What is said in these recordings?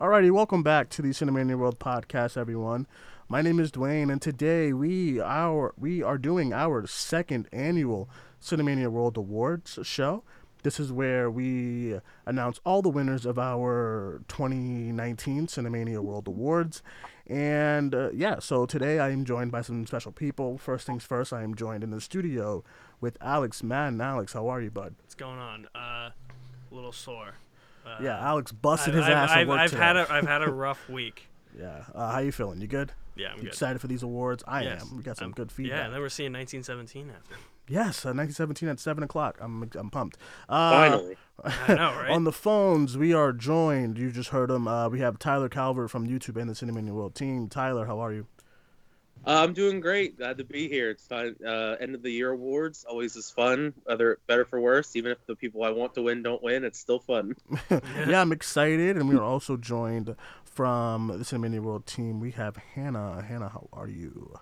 Alrighty, welcome back to the Cinemania World podcast, everyone. My name is Duane, and today we our we are doing our second annual Cinemania World Awards show. This is where we announce all the winners of our 2019 Cinemania World Awards. And uh, yeah, so today I am joined by some special people. First things first, I am joined in the studio with Alex Madden. Alex, how are you, bud? What's going on? Uh, a little sore. Uh, yeah, Alex busted his I've, ass I've, at work I've had a I've had a rough week. yeah, uh, how you feeling? You good? Yeah, I'm You good. excited for these awards? I Yes. am. We got some I'm- good feedback. Yeah, and then we're seeing 1917 after. Yes, uh, 1917 at seven o'clock. I'm I'm pumped. Uh, Finally. I know, right? On the phones, we are joined. You just heard him. Uh, we have Tyler Calvert from YouTube and the Cinemania World team. Tyler, how are you? Uh, I'm doing great. Glad to be here. It's fun. Uh, end of the year awards always is fun. Whether better for worse, even if the people I want to win don't win, it's still fun. yeah, I'm excited, and we are also joined from the Cinemania World team. We have Hannah. Hannah, how are you?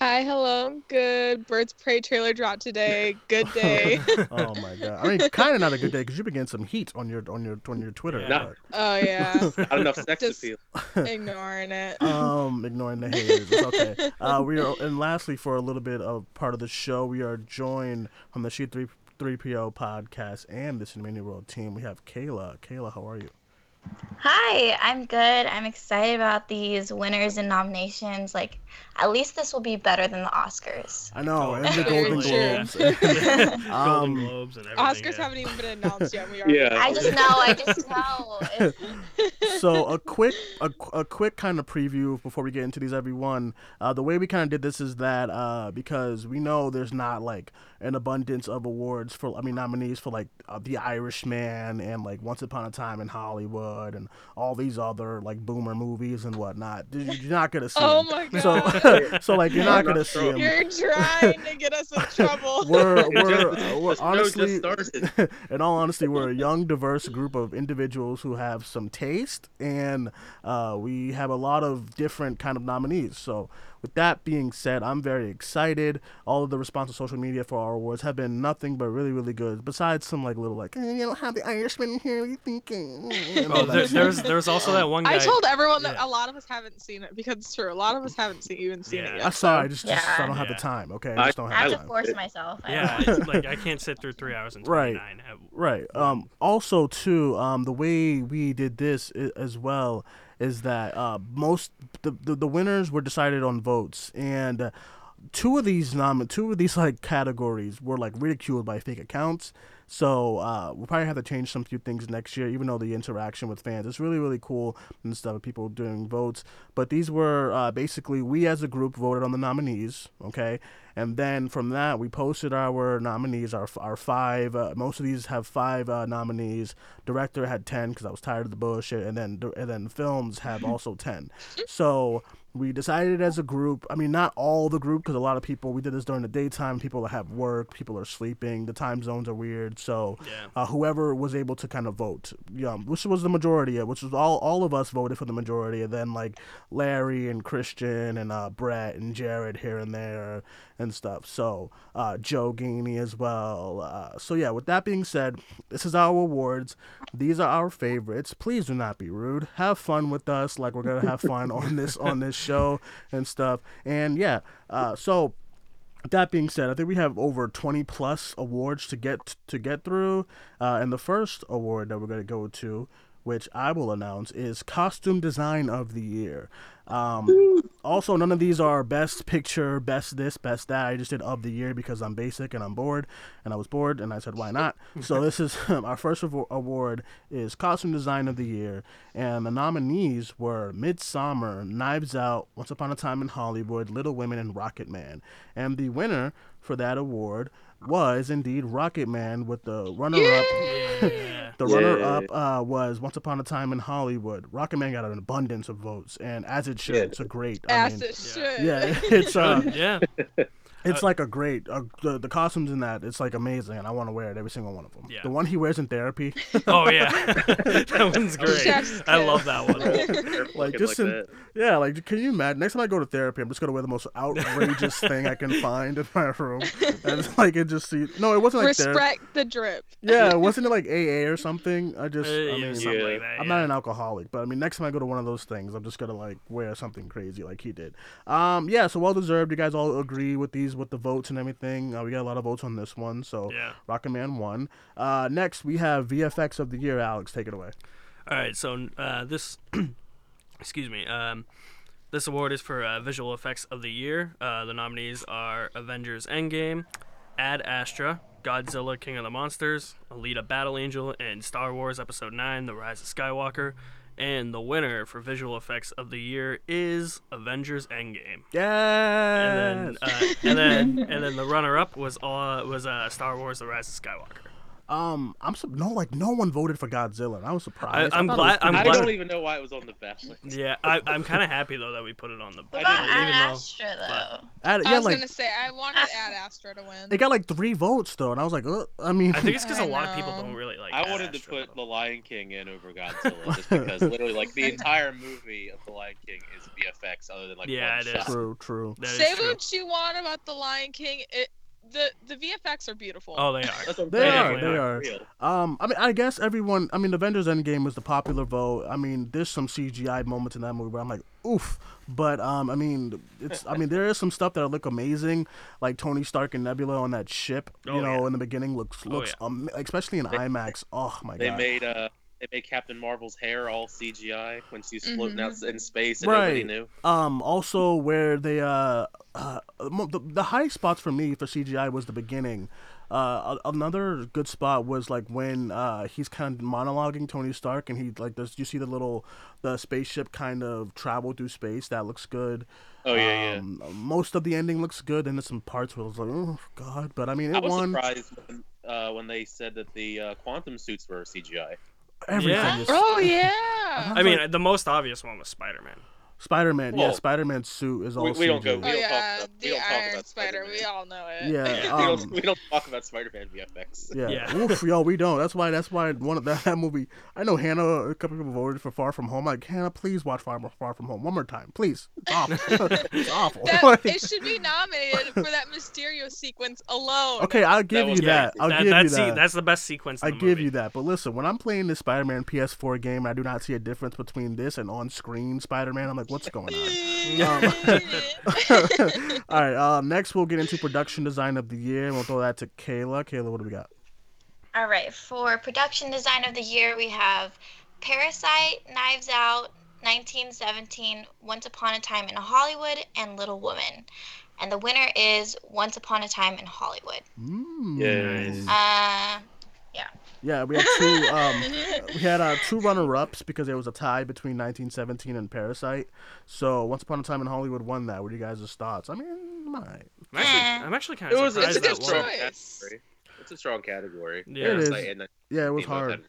Hi, hello. Good. Birds of Prey trailer dropped today. Good day. Oh my god. I mean, kind of not a good day because you've been getting some heat on your on your on your Twitter. Yeah. No. oh yeah. Not enough sex Just- appeal. Ignoring it. um, ignoring the haters. It's okay. Uh, we are, and lastly, for a little bit of part of the show, we are joined on the Sheet Three Three PO podcast and the Cinemania World team. We have Kaila. Kaila, how are you? Hi, I'm good. I'm excited about these winners and nominations. Like, at least this will be better than the Oscars. I know, Oh, and the Golden. Globes. Golden Um, Globes and everything. Oscars yeah. haven't even been announced yet. We already Yeah. I just know. I just know. It's- so a quick a, a quick kind of preview before we get into these everyone uh, the way we kind of did this is that uh, because we know there's not like an abundance of awards for i mean nominees for like uh, the irishman and like once upon a time in hollywood and all these other like boomer movies and whatnot you're not gonna see Oh 'em. my god. so so like you're not not gonna see sure. them You're trying to get us in trouble. we're we're, just- we're just honestly in all honesty we're a young diverse group of individuals who have some taste and uh, we have a lot of different kind of nominees so with that being said i'm very excited all of the response on social media for our awards have been nothing but really really good besides some like little like eh, you don't have the irishman here what are you thinking And all Oh, there, shit. there's there's also that one guy. I told everyone that Yeah. a lot of us haven't seen it because it's true. A lot of us haven't seen, even seen Yeah. it i yet. saw I just, just Yeah. I don't have the time okay I- i just don't have. I have have to time force myself. I yeah, like I can't sit through three hours and Right. 29. Right. Um, also, too, um, the way we did this as well is that uh, most the, the the winners were decided on votes, and uh, two of these nom two of these like categories were like ridiculed by fake accounts. So uh, we'll probably have to change some few things next year, even though the interaction with fans is really really cool and stuff. People doing votes, but these were uh, basically we as a group voted on the nominees. Okay, and then from that we posted our nominees, our our five. Uh, most of these have five uh, nominees. Director had ten because I was tired of the bullshit, and then and then films have also ten. So we decided as a group. I mean, not all the group because a lot of people. We did this during the daytime. People have work. People are sleeping. The time zones are weird. So Yeah. uh, whoever was able to kind of vote, yeah, which was the majority, which was all all of us voted for the majority, and then like Larry and Christian and uh, Brett and Jared here and there and stuff. So uh, Joe Gainey as well. Uh, so yeah, with that being said, this is our awards. These are our favorites. Please do not be rude. Have fun with us, like we're gonna have fun on this on this show and stuff. And yeah, uh, so that being said, I think we have over 20 plus awards to get to get through. Uh, and the first award that we're going to go to, which I will announce, is Costume Design of the Year. Um, also, none of these are best picture, best this, best that. I just did of the year because I'm basic and I'm bored, and I was bored, and I said, why not? so this is our first award is Costume Design of the Year, and the nominees were Midsommar, Knives Out, Once Upon a Time in Hollywood, Little Women, and Rocketman. And the winner for that award was indeed Rocketman with the runner-up. Yeah. The Yeah. runner-up uh, was Once Upon a Time in Hollywood. Rocketman got an abundance of votes, and as it should, Yeah. it's a great. I As mean, it should. yeah, it's uh, yeah. It's Uh, like a great uh, the the costumes in that. It's like amazing, and I want to wear it every single one of them. Yeah. The one he wears in therapy, Oh yeah, that one's great. I love that one. Like, like just just in- yeah. Like, can you imagine? Next time I go to therapy, I'm just gonna wear the most outrageous thing I can find in my room, and it's like it just see. No, it wasn't like therapy. Respect the drip. Yeah, wasn't it like AA or something? I just, Uh, I yeah, mean, something Yeah. like that. I'm yeah. not an alcoholic, but I mean, next time I go to one of those things, I'm just gonna like wear something crazy like he did. Um, yeah, so well deserved. You guys all agree with these with the votes and everything. Uh, we got a lot of votes on this one, so Yeah. Rocketman won. Uh, next we have VFX of the year. Alex, take it away. All right, so uh, this, excuse me, um, this award is for uh, visual effects of the year. Uh, the nominees are Avengers: Endgame, Ad Astra, Godzilla: King of the Monsters, Alita: Battle Angel, and Star Wars Episode Nine: The Rise of Skywalker. And the winner for visual effects of the year is Avengers: Endgame. Yeah. And then, uh, and then, and then the runner-up was uh, was uh, Star Wars: The Rise of Skywalker. Um, I'm su- no like no one voted for Godzilla. and I was surprised. I'm glad- was I'm pretty I glad- don't even know why it was on the ballot. Yeah, I, I'm kind of happy though that we put it on the. What I about didn't- Ad Astra though? Ad- I was like gonna say I wanted Ad Astra to win. it got like three votes though, and I was like, uh, I mean, I think it's because a lot of people don't really like. I Ad wanted to put though. The Lion King in over Godzilla just because literally like the entire movie of The Lion King is VFX other than like Yeah, one it is. shot. true, true. That is Say true. what you want about the Lion King. It the the VFX are beautiful. Oh, they are. That's They are, they not are. Um, I mean, I guess everyone. I mean, The Avengers Endgame was the popular vote. I mean, there's some CGI moments in that movie where I'm like, oof. But um, I mean, it's. I mean, there is some stuff that look amazing, like Tony Stark and Nebula on that ship. You Oh, know, yeah. in the beginning looks Oh, looks, um, especially in IMAX. Oh my They god. They made uh they made Captain Marvel's hair all CGI when she's floating out in space and Right. nobody knew. Um, also where they uh, uh the, the high spots for me for CGI was the beginning. Uh, another good spot was like when uh he's kind of monologuing Tony Stark and he like does you see the little the spaceship kind of travel through space that looks good. Oh yeah, yeah. Um, Most of the ending looks good, and there's some parts where I was like, oh god, but I mean I it was won. surprised when, uh, when they said that the uh, quantum suits were CGI. Everything Yeah. is Oh yeah. I mean, the most obvious one was Spider-Man. Spider Man. Yeah, Spider Man's suit is all we- we don't go- we oh don't talk yeah, about- we the don't talk Iron about Spider. Spider-Man. We all know it. Yeah, we, um, don't, we don't talk about Spider-Man VFX. Yeah. Yeah. Oof, yo, we don't. That's why. That's why one of that, that movie. I know Hannah. A couple people voted for Far From Home. Like Hannah, please watch Far, Far From Home one more time, please. It's awful. it's awful. That, it should be nominated for that Mysterio sequence alone. okay, I'll give was you that. I'll that, give that's you the- that. that's the best sequence. I give movie. you that. But listen, when I'm playing this Spider-Man PS4 game, I do not see a difference between this and on-screen Spider-Man. I'm like, what's going on? All right. Uh, next, we'll get into production design of the year, and we'll throw that to Kaila. Kaila, what do we got? All right, for production design of the year, we have Parasite, Knives Out, 1917, Once Upon a Time in Hollywood, and Little Women. And the winner is Once Upon a Time in Hollywood. Mm. Yes. Uh, Yeah, we had two. Um, we had uh, two runner-ups because there was a tie between 1917 and Parasite. So Once Upon a Time in Hollywood won that. What are you guys' thoughts? I mean, my I'm actually. I'm actually kind It of was surprised it's a It's good that won. strong choice. category. It's a strong category. Yeah. It is. Parasite and yeah, it was hard.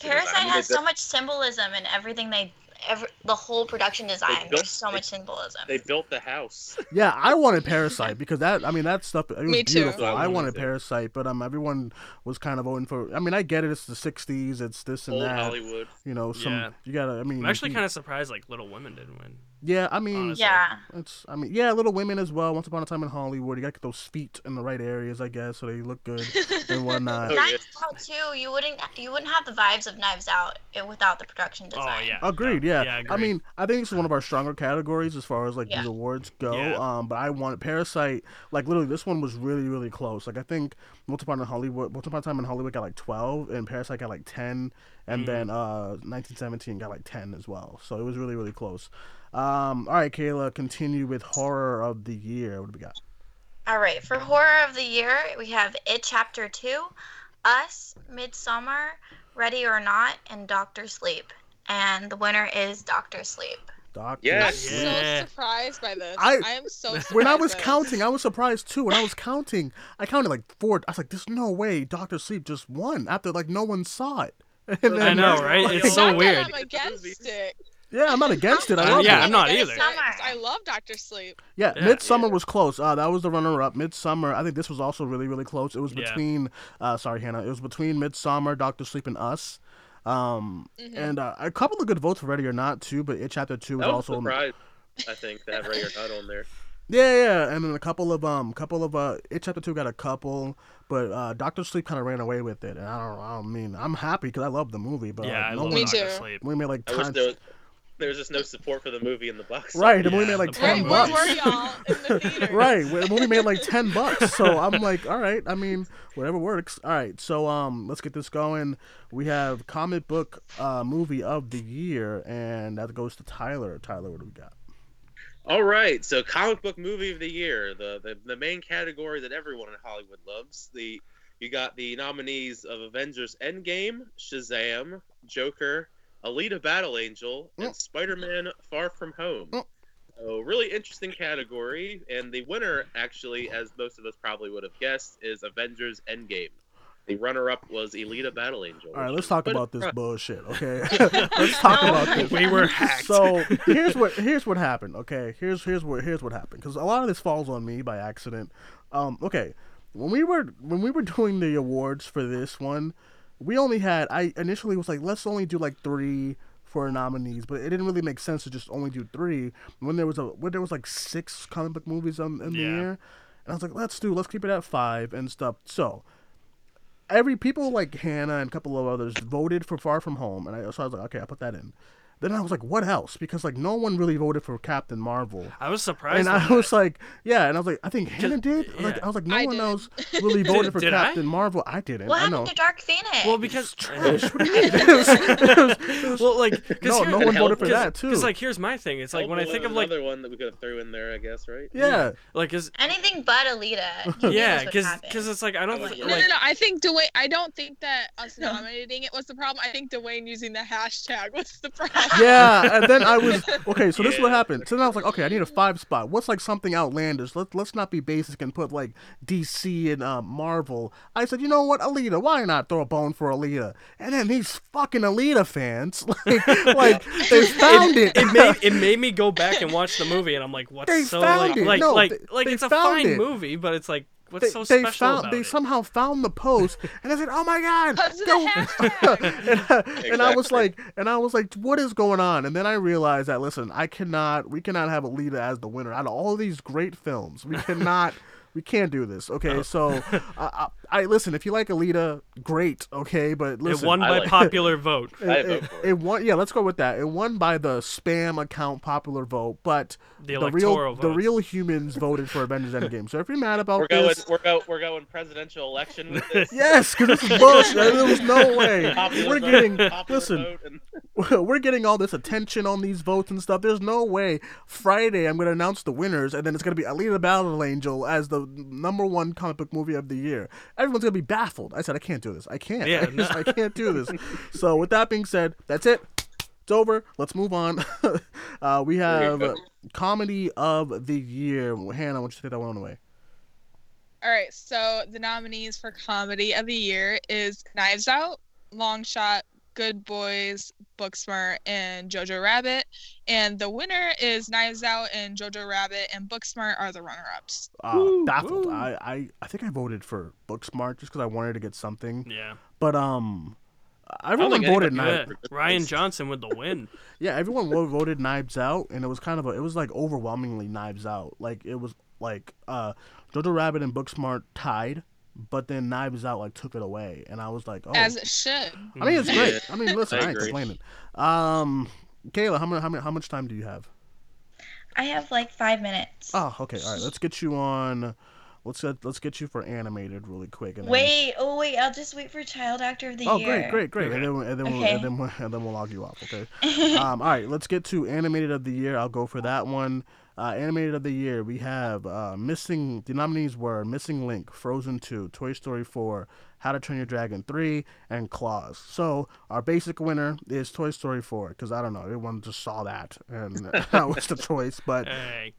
Parasite has so much symbolism in everything they, every, the whole production design. built- There's so they- much symbolism. They built the house. Yeah, I wanted Parasite because that. I mean, that stuff. It was Me too. beautiful. I I wanted wanted. Parasite, but um, everyone was kind of voting for. I mean, I get it. It's the '60s. It's this and Old that. Hollywood. You know, some. Yeah. You gotta. I mean, I'm actually kind of surprised like Little Women didn't win. Yeah, I mean, honestly. yeah. it's. I mean, yeah, Little Women as well. Once upon a time in Hollywood, you gotta get those feet in the right areas, I guess, so they look good and whatnot. Oh, yeah. Knives Out too. You wouldn't you wouldn't have the vibes of Knives Out without the production design. Oh yeah. Agreed. No, Yeah. Yeah. I mean, I think it's one of our stronger categories as far as like Yeah. these awards go. Yeah. Um, but I want Parasite. Like literally, this one was really, really close. Like I think Once Upon a Hollywood, Once Upon a Time in Hollywood got like twelve, and Parasite got like ten, and Mhm. then uh, 1917 got like ten as well. So it was really, really close. Um, all right, Kaila, continue with horror of the year. What do we got? All right, for horror of the year, we have It Chapter 2, Us, Midsommar, Ready or Not, and Doctor Sleep. And the winner is Doctor Sleep. Doctor. Yeah. I'm Yeah. so surprised by this. I- I, am so surprised. When I was counting, I was surprised too. When I was counting, I counted like four. I was like, "There's no way Doctor Sleep just won after like no one saw it." And I know, right? Like, It's so weird. I'm against it. Yeah, I'm not against it. I love yeah, it. I'm not either. I love Doctor Sleep. Yeah, Yeah. Midsommar Yeah. was close. Uh, that was the runner-up. Midsommar, I think this was also really, really close. It was Yeah. between, uh, sorry, Hannah. It was between Midsommar, Doctor Sleep, and Us. Um, Mhm. and uh, a couple of good votes for Ready or Not too. But it Chapter Two was That was also surprised. I think to have Ray or Not on there. yeah, yeah. And then a couple of um, couple of uh, it Chapter Two got a couple, but uh, Doctor Sleep kind of ran away with it. And I don't, I don't mean I'm happy because I love the movie, but yeah, uh, I no love one, Me Doctor too. Sleep. we made like I wish there was, there was just no support for the movie in the box. right. The movie Yeah, made like ten Where, problem where bucks. were y'all in the theater? right the movie made like 10 bucks so i'm like all right i mean whatever works all right so um let's get this going we have comic book uh movie of the year and that goes to tyler tyler what do we got All right, so comic book movie of the year, the, the the main category that everyone in Hollywood loves. The you got the nominees of Avengers: Endgame, Shazam, Joker, Alita: Battle Angel, and Mm. Spider-Man: Far From Home. Mm. So really interesting category, and the winner, actually, as most of us probably would have guessed, is Avengers: Endgame. The runner-up was Alita: Battle Angel. all right let's talk about this bullshit okay let's talk about this We were hacked. so here's what here's what happened okay here's here's what here's what happened because a lot of this falls on me by accident um okay when we were when we were doing the awards for this one we only had i initially was like let's only do like three for nominees but it didn't really make sense to just only do three when there was a when there was like six comic book movies um, in the Yeah. year and i was like let's do let's keep it at five and stuff so every people like Hannah and a couple of others voted for Far From Home, and I, so I was like, okay, I put that in. Then I was like, what else? Because like no one really voted for Captain Marvel, I was surprised. and I that. was like, yeah, and I was like, I think Hannah did. Like. I was like, no I one did. else really voted for did I? Captain Marvel. I didn't. What I know. happened to Dark Phoenix? well because Trash. Well like no, no one voted for that too. Because like here's my thing. It's like when I think of like another one that we could have threw in there, I guess, right? yeah, like is Anything but Alita. Yeah because because it's like I don't I thi- would- No, no, no. I think Duane. I don't think that us nominating it was the problem. I think Duane using the hashtag was the problem. Yeah, and then I was okay. So this is what happened. So then I was like, okay, I need a five spot. What's like something outlandish? Let's let's not be basic and put like DC and uh, Marvel. I said, you know what, Alita? Why not throw a bone for Alita? And then these fucking Alita fans, like, like they found it. it made it made me go back and watch the movie, and I'm like, what's They so like it. like No, like they- like they it's a fine it. movie, but it's like what's they, so they special found about they it? somehow found the post and I said, "Oh my god!" Because of go- the hashtag. and, I, and I was like, and I was like, "What is going on?" And then I realized that listen, I cannot, we cannot have Alita as the winner out of all these great films. We cannot. We can't do this, okay? Oh. So, I, I, I listen. If you like Alita, great, okay. But it listen, won I by like- popular vote. it, I it, vote for it. it won. Yeah, let's go with that. It won by the spam account popular vote, but The the electoral real the real humans voted for Avengers Endgame. So if you're mad about We're going, this, we're going, we're going presidential election with this. Yes, because this is bullshit. there was no way. Popular We're vote, getting popular listen. vote, and We're getting all this attention on these votes and stuff. There's no way Friday I'm going to announce the winners, and then it's going to be Alita Battle Angel as the number one comic book movie of the year. Everyone's going to be baffled. I said I can't do this. I can't. Yeah, I, just- I can't do this. So with that being said, that's it. It's over. Let's move on. uh, we have go. comedy of the year. Hannah, why don't you take that one away? All right, so the nominees for comedy of the year is Knives Out, Long Shot, Good Boys, Booksmart, and Jojo Rabbit. And the winner is Knives Out and Jojo Rabbit, and Booksmart are the runner-ups. Uh, Woo, baffled. woo. I, I I think I voted for Booksmart just because I wanted to get something. Yeah. But um, I don't everyone voted anybody Knives. Yeah. Rian Johnson with the win. Yeah, everyone voted Knives Out, and it was kind of a. It was like overwhelmingly Knives Out. Like it was like uh, Jojo Rabbit and Booksmart tied, but then Knives Out like took it away, and I was like, oh. As it should. I mean, it's great. I mean, listen, I I, ain't complaining. Um, Kaila, how much how much how much time do you have? I have like five minutes. Oh, okay. All right, let's get you on. Let's get let's get you for animated really quick. And then- Wait, oh wait, I'll just wait for Child Actor of the Oh, Year. great, great, great. And Okay. then and then we'll, and then we'll, and then we'll log you off. Okay. um, all right, let's get to animated of the year. I'll go for that one. Uh, animated of the year, we have uh, missing. The nominees were Missing Link, Frozen Two, Toy Story Four, How to Train Your Dragon Three, and Klaus. So our basic winner is Toy Story Four because I don't know, everyone just saw that and that was the choice. But Hey.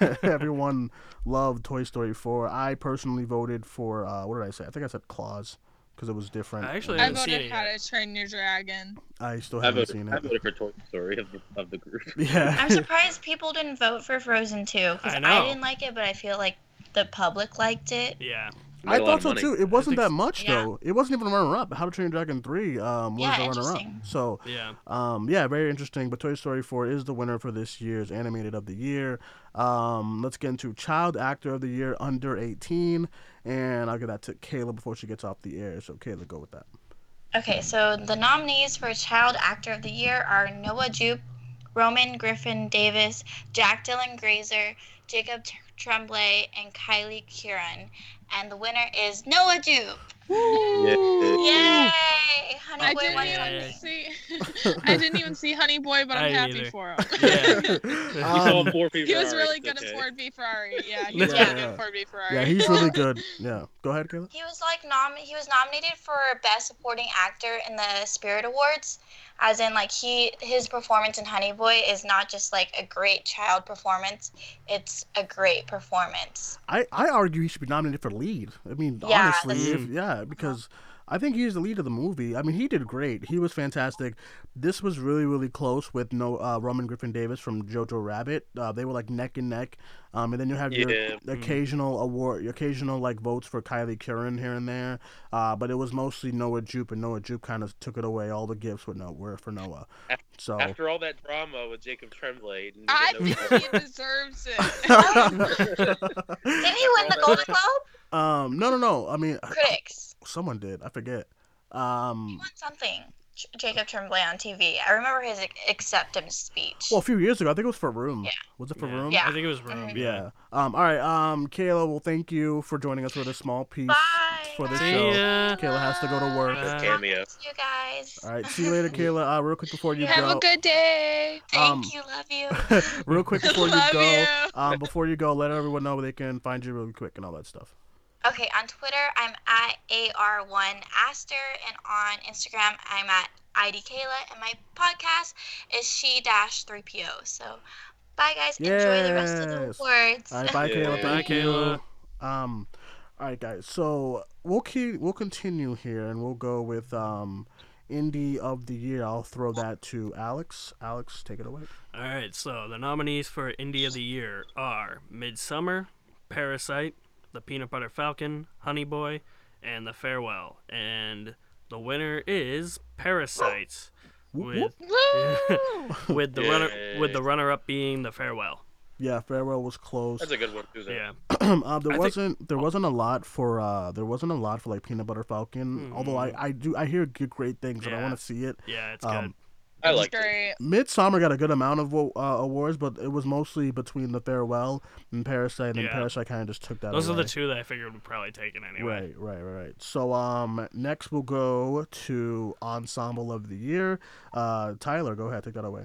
everyone loved Toy Story Four. I personally voted for uh, what did I say? I think I said Klaus. Because it was different. I actually I haven't seen voted it How yet. to Train Your Dragon. I still I haven't voted, seen I it. voted for Toy Story of the, of the group. Yeah. I'm surprised people didn't vote for Frozen 2 because I I, know. didn't like it, but I feel like the public liked it. Yeah. I Made a lot thought of so money. too. It wasn't think that much Yeah. though. It wasn't even a runner up. How to Train Your Dragon three um, was Yeah, the runner up. interesting. So Yeah. um, yeah, very interesting. But Toy Story four is the winner for this year's animated of the year. Um, let's get into child actor of the year under eighteen, and I'll get that to Kaila before she gets off the air. So Kaila, go with that. Okay, so the nominees for Child Actor of the Year are Noah Jupe, Roman Griffin Davis, Jack Dylan Grazer, Jacob Tremblay, and Kylie Curran. And the winner is Noah Jupe. Yay! Honey I Boy didn't won even something. see. I didn't even see Honey Boy, but I I'm happy neither. for him. Yeah. You Um, saw Ford v he was really good okay. at Ford v Ferrari. Yeah, he was Yeah. really good at Ford v Ferrari. yeah, he's really good. Yeah, go ahead, Kaila. He was like nom he was nominated for Best Supporting Actor in the Spirit Awards. As in like he his performance in Honey Boy is not just like a great child performance, it's a great performance. I, I argue he should be nominated for lead. I mean, Yeah, honestly, if, yeah, because I think he's the lead of the movie. I mean, he did great. He was fantastic. This was really, really close with no uh, Roman Griffin Davis from Jojo Rabbit. Uh, they were like neck and neck. Um, and then you have your Yeah. occasional award, your occasional like votes for Kylie Curran here and there. Uh, but it was mostly Noah Jupe, and Noah Jupe kind of took it away. All the gifts with no were for Noah. So After all that drama with Jacob Tremblay, he I think he deserves it. Did he win the Golden Globe? um, no, no, no. I mean, Critics. Someone did. I forget. He Um, won something. J- Jacob Tremblay on TV. I remember his acceptance speech. well, a few years ago, I think it was for Room. Yeah. Was it for Yeah. Room? Yeah. I think it was Rome. Mhm. Yeah. Um. All right. Um. Kaila, well, thank you for joining us for this small piece Bye. for this See show. ya. Kaila has to go to work. Bye. Cameo. You guys. All right. See you later, Kaila. Uh, real quick before you Have go. Have a good day. Thank um, you. Love you. real quick before you Love go. you. Um. Before you go, let everyone know where they can find you really quick and all that stuff. Okay, on Twitter, I'm at AR1Aster, and on Instagram, I'm at ID Kaila, and my podcast is She 3PO. So, bye, guys. Enjoy the rest of the awards. All right. Bye, Yeah. Kaila. Bye, Thank you. Kaila. Um. All right, guys. So we'll keep we'll continue here, and we'll go with um, indie of the year. I'll throw that to Alex. Alex, take it away. All right, so the nominees for Indie of the Year are Midsommar, Parasite, The Peanut Butter Falcon, Honey Boy, and The Farewell. And the winner is Parasite, Whoop, with with the runner with the runner up being The Farewell. Yeah, farewell was close. That's a good one too. Though. Yeah, um, there I wasn't there wasn't a lot for uh there wasn't a lot for like peanut butter falcon. Although I I do I hear good great things and I. Want to see it. yeah, it's Um, I It's like it. great. Midsommar got a good amount of uh, awards, but it was mostly between the farewell and Parasite, and Yeah. Parasite kind of just took that. Those away. are the two that I figured would probably take it anyway. Right, right, right, right. So um, next we'll go to ensemble of the year. Uh, Tyler, go ahead, take that away.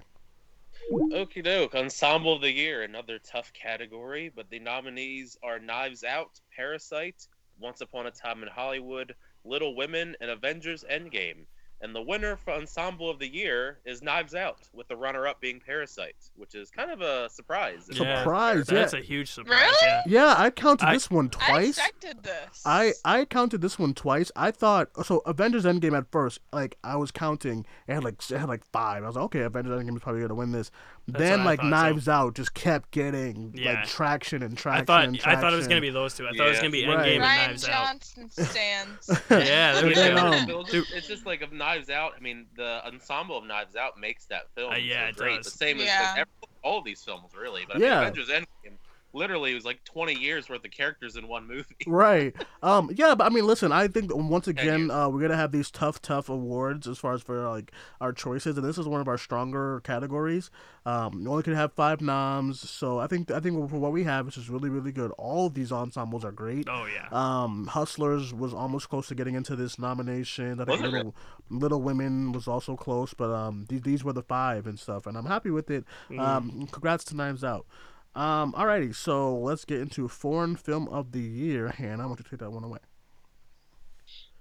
Okie doke. Ensemble of the Year, another tough category, but the nominees are Knives Out, Parasite, Once Upon a Time in Hollywood, Little Women, and Avengers Endgame. And the winner for Ensemble of the Year is Knives Out, with the runner up being Parasite, which is kind of a surprise. Yeah. Surprise! Yeah, That's a huge surprise. Really? Yeah. yeah. I counted I- this one I twice. expected this. I I counted this one twice. I thought so. Avengers Endgame at first, like I was counting, it had like it had like five. I was like, okay, Avengers Endgame is probably gonna win this. That's then like thought, too. Knives Out just kept getting Yeah. like traction and traction. I thought and I thought it was gonna be those two. I thought it was gonna be Right. Endgame and Rian Knives Out. Johnson stands. Yeah, there then, um, It's just- it's just like of Knives Out. I mean, the ensemble of Knives Out makes that film Uh, yeah, so it great. does. The same as like, every, all of these films, really. But I Yeah. mean, Avengers Endgame literally it was like 20 years worth of characters in one movie. right. Um. Yeah, but I mean, listen. I think once again, uh, we're gonna have these tough, tough awards as far as for like our choices, and this is one of our stronger categories. Um, you only could have five noms, so I think I think for what we have, which is really, really good. All of these ensembles are great. Oh yeah. Um, Hustlers was almost close to getting into this nomination. I think Little, Little Women was also close, but um, these, these were the five and stuff, and I'm happy with it. Mm. Um, congrats to Knives Out. Um, alrighty, so let's get into foreign film of the year. Hannah, I want you to take that one away.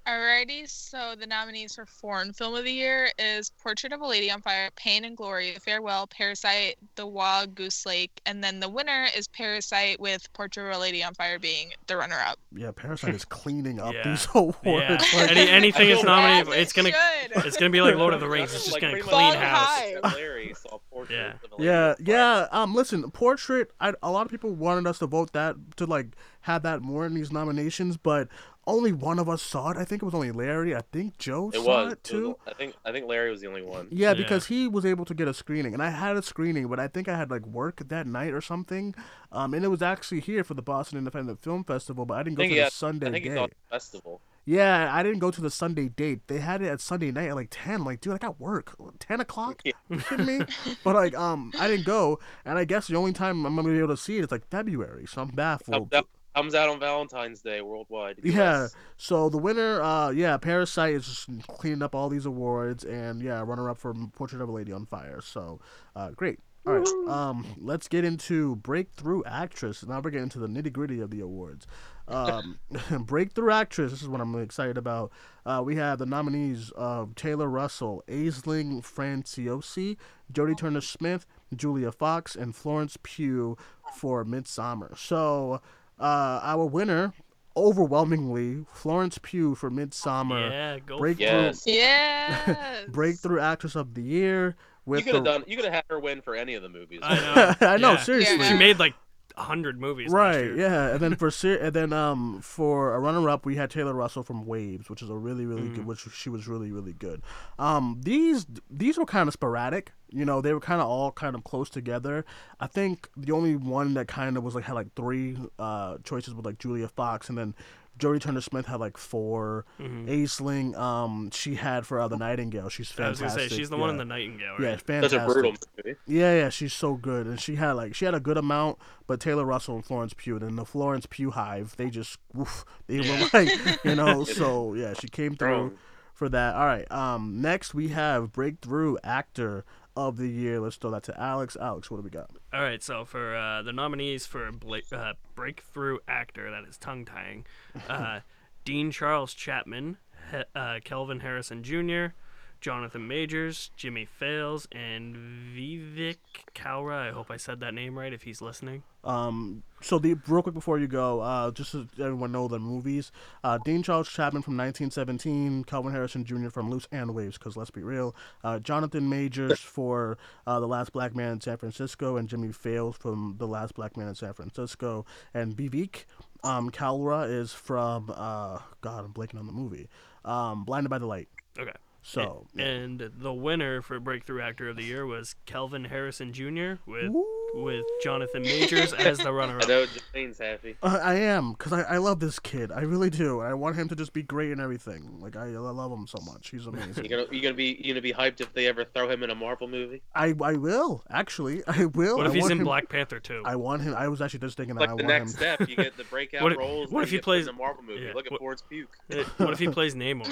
Alrighty, so the nominees for foreign film of the year is Portrait of a Lady on Fire, Pain and Glory, Farewell, Parasite, The Wild Goose Lake, and then the winner is Parasite with Portrait of a Lady on Fire being the runner-up. Yeah, Parasite is cleaning up Yeah. these awards. Yeah. Like, Any, anything is nominated, it it's gonna should. it's gonna be like Lord of the Rings. It's just Like, gonna clean house. Larry saw Yeah. of a Lady yeah, yeah. Um, listen, portrait. I, a lot of people wanted us to vote that to like have that more in these nominations, but only one of us saw it. I think it was only Larry. I think Joe It saw was it too. I think I think Larry was the only one. Yeah, Yeah. because he was able to get a screening, and I had a screening, but I think I had like work that night or something. Um, and it was actually here for the Boston Independent Film Festival, but I didn't I go think to the had- Sunday I think he date. the festival. Yeah, I didn't go to the Sunday date. They had it at Sunday night at like ten. Like, dude, I got work. Ten o'clock. Yeah. You kidding me? but like, um, I didn't go, and I guess the only time I'm gonna be able to see it is like February. So I'm baffled. Comes out, comes out on Valentine's Day worldwide. Yeah. US. So the winner, uh, yeah, Parasite is just cleaning up all these awards, and yeah, runner up for Portrait of a Lady on Fire. So, uh, great. All right. Um, let's get into breakthrough actress. Now we're getting into the nitty gritty of the awards. Um, breakthrough actress. This is what I'm excited about. Uh, we have the nominees of Taylor Russell, Aisling Franciosi, Jodie Turner Smith, Julia Fox, and Florence Pugh for Midsommar. So, uh, our winner, overwhelmingly, Florence Pugh for Midsommar. Yeah, go. Breakthrough, Yes. Yes. breakthrough actress of the year. You could have the, done. You could have had her win for any of the movies. I know. I know, Yeah. seriously. She made like a hundred movies. Right, yeah, and then for ser- and then um for a runner up we had Taylor Russell from Waves, which is a really really Mm-hmm. good, which she was really really good. Um, these these were kind of sporadic, you know, they were kind of all kind of close together. I think the only one that kind of was like had like three uh choices was like Julia Fox, and then Jodie Turner Smith had like 4 Mhm. Aisling, um, she had for uh, the Nightingale. She's I was fantastic. gonna say she's the yeah. one in the Nightingale. yeah, fantastic. Such a brutal movie. Yeah, yeah, she's so good, and she had like she had a good amount, but Taylor Russell and Florence Pugh, and the Florence Pugh hive, they just, woof, they were like, you know, so yeah, she came through Strong. for that. All right, um, next we have breakthrough actor of the year. Let's throw that to Alex. Alex, what do we got? All right, so for uh, the nominees for Bla- uh, breakthrough actor, that is tongue tying, uh, Dean Charles Chapman, he- uh, Kelvin Harrison Jr., Jonathan Majors, Jimmy Fails, and Vivek Kaura. I hope I said that name right. If he's listening, Um, so the real quick before you go, uh, just so everyone know the movies. Uh, Dean Charles Chapman from 1917, Kelvin Harrison Jr. from Luce and Waves, because let's be real. Uh, Jonathan Majors for uh, The Last Black Man in San Francisco, and Jimmy Fails from The Last Black Man in San Francisco, and Vivek um, Kaura is from uh, God, I'm blanking on the movie. Um, Blinded by the Light. okay. So yeah. And the winner for breakthrough actor of the year was Kelvin Harrison Jr. with with Jonathan Majors as the runner-up. I know Jane's happy. Uh, I am, cause I, I love this kid. I really do. I want him to just be great and everything. Like I, I love him so much. He's amazing. You gonna you gonna be you gonna be hyped if they ever throw him in a Marvel movie? I I will actually. I will. What I if he's in him, Black Panther too? I want him. I was actually just thinking that Like I the want next him. step, you get the breakout What if- roles. what if he you get put in plays- a Marvel movie? yeah, Look at what- Florence Pugh. Uh, what if he plays Namor?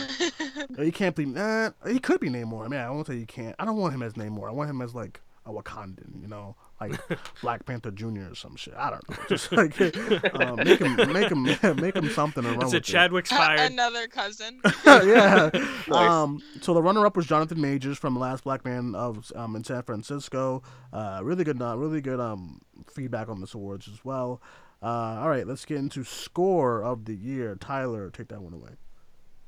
He can't be. Nah, he could be Namor. I mean, I won't say he can't. I don't want him as Namor. I want him as like a Wakandan. You know, like Black Panther Junior or some shit. I don't know. Just like uh, make him, make him, make him something to run Is with it Chadwick's fired? Another cousin. yeah. Nice. Um. So the runner-up was Jonathan Majors from Last Black Man of um in San Francisco. Uh, really good, uh, really good um feedback on this awards as well. Uh, all right, let's get into score of the year. Tyler, take that one away.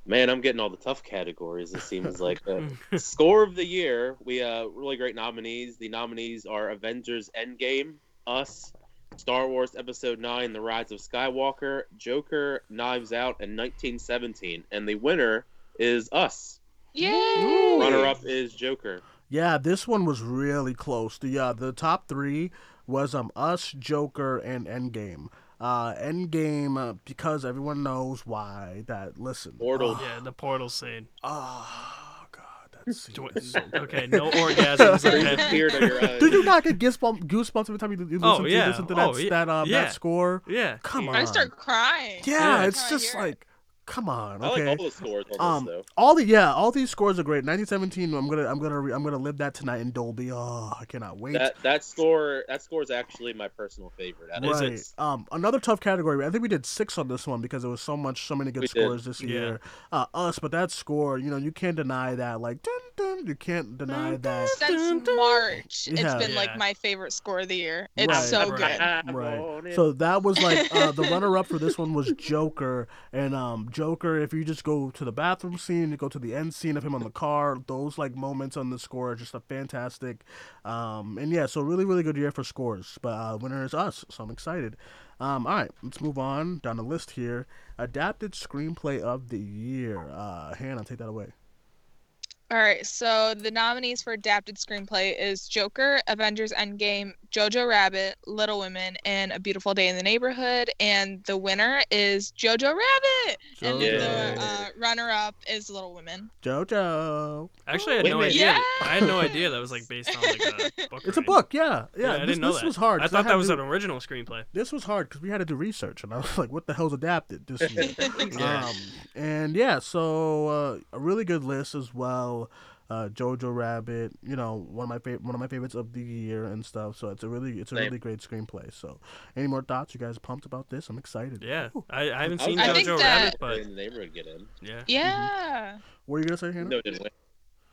Man, I'm getting all the tough categories. It seems like uh, score of the year. We uh really great nominees. The nominees are Avengers: Endgame, Us, Star Wars Episode Nine: The Rise of Skywalker, Joker, Knives Out, and 1917. And the winner is Us. Yay! Runner up is Joker. Yeah, this one was really close. The uh, the top three was um Us, Joker, and Endgame. Uh, Endgame uh, because everyone knows why. That listen. Portal. yeah, the portal scene. Oh God, that scene Do so okay, no orgasms. Brings Okay. tear to your eyes. Do you not get goosebumps, goosebumps every time you, you listen, Oh, to, listen to that Oh, yeah. that um Yeah. that score? Yeah. Come on. I start crying. Yeah, Yeah. it's Every time I just hear it. like, come on, I okay. like all the scores on Um, this though. all the yeah, all these scores are great. 1917. I'm gonna I'm gonna re- I'm gonna live that tonight in Dolby. Oh, I cannot wait. That that score that score is actually my personal favorite. out of Is right. Um, another tough category. I think we did six on this one because there was so much, so many good We did. scores this Yeah. year. Uh, us, but that score, you know, you can't deny that. Like, dun, dun, you can't deny that. Since March, Yeah. it's been Yeah. like my favorite score of the year. It's Right. so good. Right. So that was like uh, the runner-up for this one was Joker, and um, Joker. If you just go to the bathroom scene, you go to the end scene of him on the car. Those like moments on the score are just a fantastic. Um, and yeah, so really, really good year for scores. But uh, winner is us, so I'm excited. Um, all right, let's move on down the list here. Adapted screenplay of the year. Uh, Hannah, take that away. All right, so the nominees for adapted screenplay is Joker, Avengers Endgame, Jojo Rabbit, Little Women, and A Beautiful Day in the Neighborhood. And the winner is Jojo Rabbit. And Jojo. the uh, runner-up is Little Women. Jojo. Actually, I had Wait, no idea. Yeah. I had no idea that was like based on like a book. or It's a book, yeah, yeah. Yeah, I didn't know this that. was hard. I thought had that was to- an original screenplay. this was hard because we had to do research, and I was like, "What the hell's adapted this year?" Yeah. um, and yeah, so uh, a really good list as well. Uh, Jojo Rabbit, you know, one of my favorite, one of my favorites of the year and stuff. So it's a really, it's a Same. really great screenplay. So, any more thoughts? You guys pumped about this? I'm excited. Yeah, I, I haven't I seen I think Jojo that- Rabbit, but in the neighborhood get in. yeah. Yeah. What are you gonna say, Hannah? No, didn't win.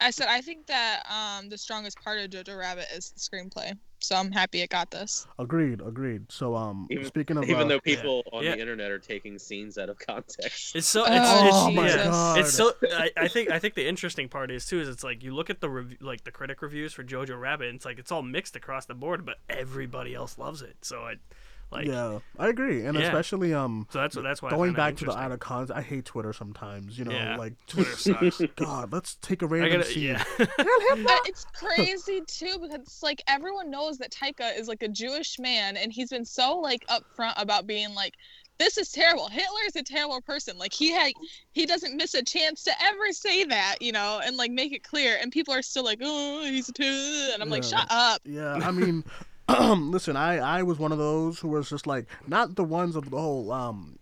I said I think that um the strongest part of Jojo Rabbit is the screenplay. So I'm happy it got this. Agreed, agreed. So, um, Even- speaking of, Even uh, though people on Yeah. the internet are taking scenes out of context. It's so it's, Oh, it's my yeah. God. It's so I, I think I think the interesting part is too is it's like you look at the rev- like the critic reviews for Jojo Rabbit and it's like it's all mixed across the board but everybody else loves it so I like yeah, I agree, and Yeah. especially um, so that's that's why going back to the interesting. out of cons. I hate Twitter sometimes. You know, Yeah. like Twitter sucks. God, let's take a random gotta scene. yeah it's crazy too because it's like everyone knows that Taika is like a Jewish man and he's been so like upfront about being like this is terrible. Hitler is a terrible person. Like he had he doesn't miss a chance to ever say that, you know, and like make it clear and people are still like, "Oh, he's a two. And I'm like, "Shut up." Yeah, I mean, listen, I I was one of those who was just like not the ones of the whole um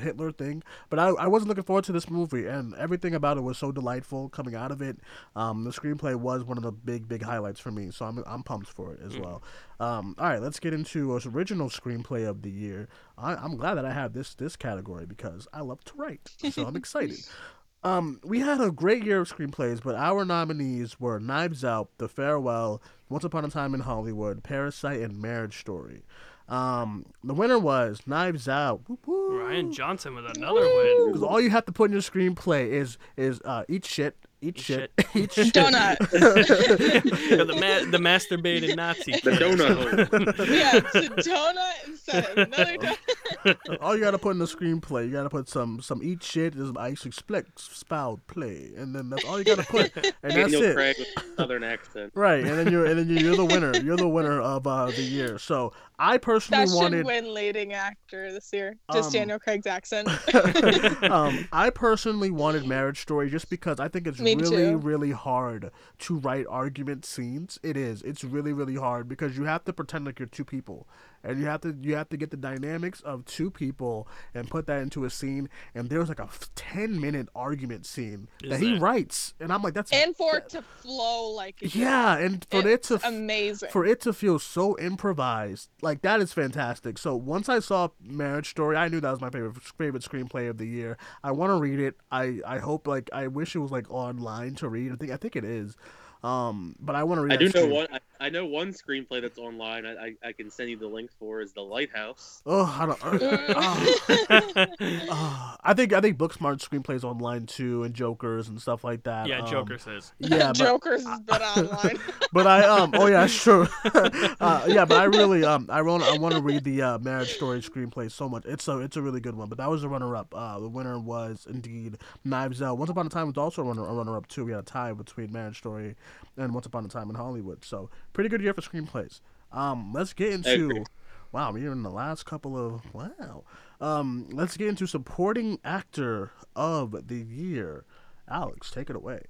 Hitler thing, but I I wasn't looking forward to this movie, and everything about it was so delightful coming out of it. Um, the screenplay was one of the big big highlights for me, so I'm I'm pumped for it as well. Um, all right, let's get into original screenplay of the year. I, I'm glad that I have this this category because I love to write, so I'm excited. Um, we had a great year of screenplays, but our nominees were Knives Out, The Farewell, Once Upon a Time in Hollywood, Parasite, and Marriage Story. Um, the winner was Knives Out. Whoop. Rian Johnson with another win Because all you have to put in your screenplay is is uh, eat shit, eat, Eat shit, eat shit. Donut. Yeah, the ma- the masturbated Nazi The donut hole. yeah, it's a donut instead of another donut. all you gotta put in the screenplay, you gotta put some some eat shit. Is I expect spout play, and then that's all you gotta put, and that's Daniel it. Craig with southern accent. Right, and then you're and then you're, you're the winner. You're the winner of uh, the year. So I personally That wanted. win leading actor this year. Just Um, Daniel Craig's accent. um, I personally wanted Marriage Story just because I think it's Me really, too. really hard to write argument scenes. It is. It's really, really hard because you have to pretend like you're two people, and you have to you have to get the dynamics of two people and put that into a scene. And there was like a ten minute argument scene Is that he there? writes, and I'm like, that's and for it to flow like it yeah, and for it to amazing. for it to feel so improvised, like that is fantastic. So once I saw Marriage Story, I knew that was my favorite favorite screenplay of the year. I want to read it. I I hope like I wish it was like online to read. I think I think it is. Um, but I want to read. I do know screen- one. I, I know one screenplay that's online. I, I I can send you the link for is The Lighthouse. Oh, I don't. Uh, uh, I think I think Booksmart screenplays online too, and Jokers and stuff like that. yeah Um, Joker says Yeah, but, Joker's has been online. but I um oh yeah sure uh, yeah but I really um I want I want to read the uh, Marriage Story screenplay so much it's a it's a really good one but that was a runner up uh the winner was indeed Knives Out Once Upon a Time was also a runner a runner up too we had a tie between Marriage Story and Once Upon a Time in Hollywood so pretty good year for screenplays. Um let's get into wow we're in the last couple of wow. Um let's get into supporting actor of the year. Alex take it away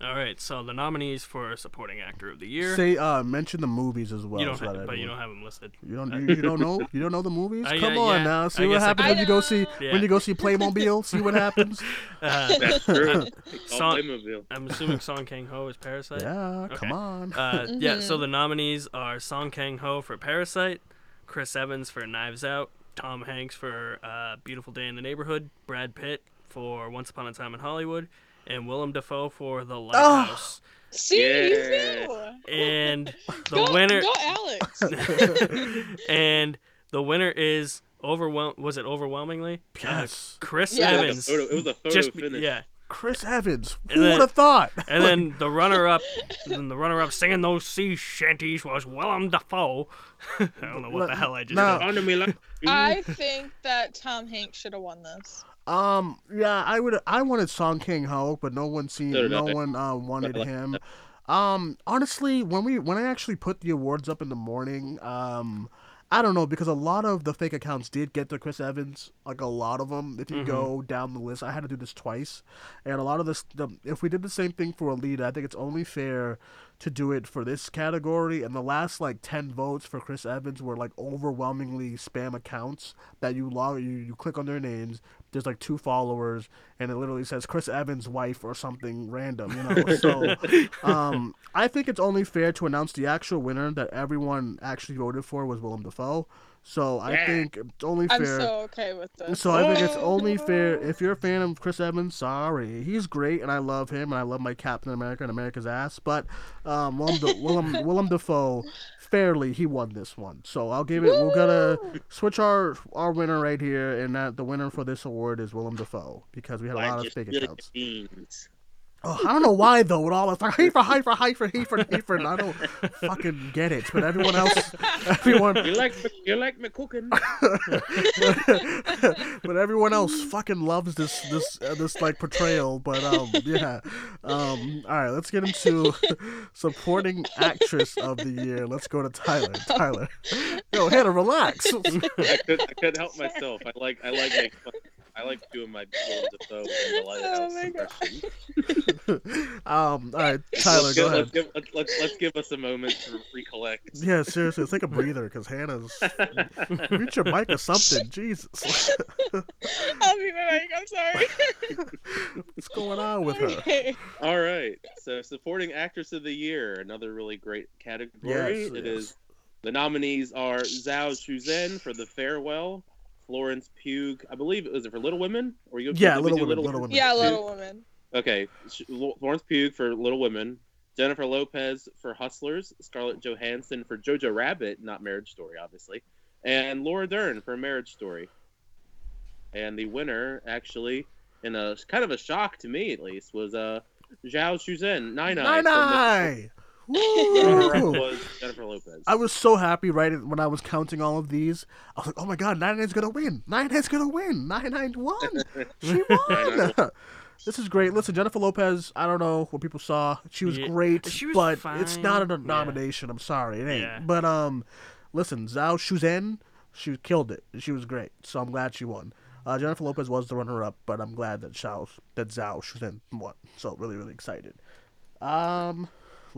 All right, so the nominees for supporting actor of the year. Say, uh, mention the movies as well. you don't, so ha- that but you don't have them listed. You don't. You, you don't know. You don't know the movies. Uh, Come yeah, on yeah. now. See I what guess I happens could- when you go see Yeah. when you go see Playmobil. see what happens. Uh, That's true. Song- All Playmobil. I'm assuming Song Kang Ho is Parasite. Yeah. Come on. Uh, Yeah, so Mhm. the nominees are Song Kang Ho for Parasite, Chris Evans for Knives Out, Tom Hanks for uh, Beautiful Day in the Neighborhood, Brad Pitt for Once Upon a Time in Hollywood, and Willem Dafoe for The Lighthouse. See, Yeah. you And the go, winner Go, Alex. and the winner is overwhelm was it overwhelmingly? Uh, yes. Chris Yeah. It was Evans. a photo, it was a photo Just finish. yeah. Chris Evans. And Who then- would have thought? And then the runner-up, then the runner-up singing those sea shanties was Willem Dafoe. I don't know what the hell I just No. did. Under me I think that Tom Hanks should have won this. Um. Yeah. I would. I wanted Song Kang Ho, but no one seen. So did No one uh, wanted him. Um. Honestly, when we when I actually put the awards up in the morning, um. I don't know because a lot of the fake accounts did get to Chris Evans, like a lot of them. If you Mhm. go down the list, I had to do this twice, and a lot of this. The, if we did the same thing for Alita, I think it's only fair to do it for this category. And the last like ten votes for Chris Evans were like overwhelmingly spam accounts that you log you, you click on their names. There's like two followers, and it literally says Chris Evans' wife or something random, you know. So, um, I think it's only fair to announce the actual winner that everyone actually voted for was Willem Dafoe. So I Yeah. think it's only fair. I'm so okay with this. So I think it's only fair if you're a fan of Chris Evans. Sorry, he's great, and I love him, and I love my Captain America and America's ass. But um, Willem, da- Willem, Willem Dafoe, fairly, he won this one. So I'll give it. We're gonna switch our our winner right here, and that the winner for this award is Willem Dafoe because we had a Why lot of just fake accounts. beans? Oh, I don't know why though. With all it's like Heifer, Heifer, Heifer, Heifer, Heifer, and I don't fucking get it. But everyone else, everyone, You like you like me cooking? but everyone else fucking loves this this uh, this like portrayal. But um, yeah. Um, all right, let's get into supporting actress of the year. Let's go to Tyler. Tyler, yo, Hannah, relax. I could I couldn't help myself. I like I like making fun. I like doing my Willem Dafoe in the lighthouse my God. impression. um, all right, Tyler, let's, go give, ahead. let's, give, let's, let's, let's give us a moment to recollect. Yeah, seriously, let's take a breather because Hannah's. Mute your mic or something. Jesus, I'll be right back. I'm sorry. what's going on with her? Okay. All right. So, supporting actress of the year, another really great category. Yes, It yes. is the nominees are Zhao Shuzhen for The Farewell, Florence Pugh. I believe it was it for Little Women. Or you Yeah, did we Little do Women, Little Women. Yeah, Little Women. Okay, Florence Pugh for Little Women, Jennifer Lopez for Hustlers, Scarlett Johansson for Jojo Rabbit, not Marriage Story, obviously, and Laura Dern for Marriage Story. And the winner, actually, in a kind of a shock to me at least, was uh Zhao Shuzhen, Nai Nai Eye. Eye. Runner-up Woo! was Jennifer Lopez. I was so happy right when I was counting all of these. I was like, "Oh my god, Nai Nai's gonna win! Nai Nai's gonna win! Nai Nai won! She won!" this is great. Listen, Jennifer Lopez. I don't know what people saw. She was Yeah, great, she was but it's not a fine. Yeah. nomination. I'm sorry, it ain't. Yeah. But um, listen, Zhao Shuzhen, she killed it. She was great. So I'm glad she won. Uh, Jennifer Lopez was the runner-up, but I'm glad that Zhao that Zhao Shuzhen won. So really, really excited. Um,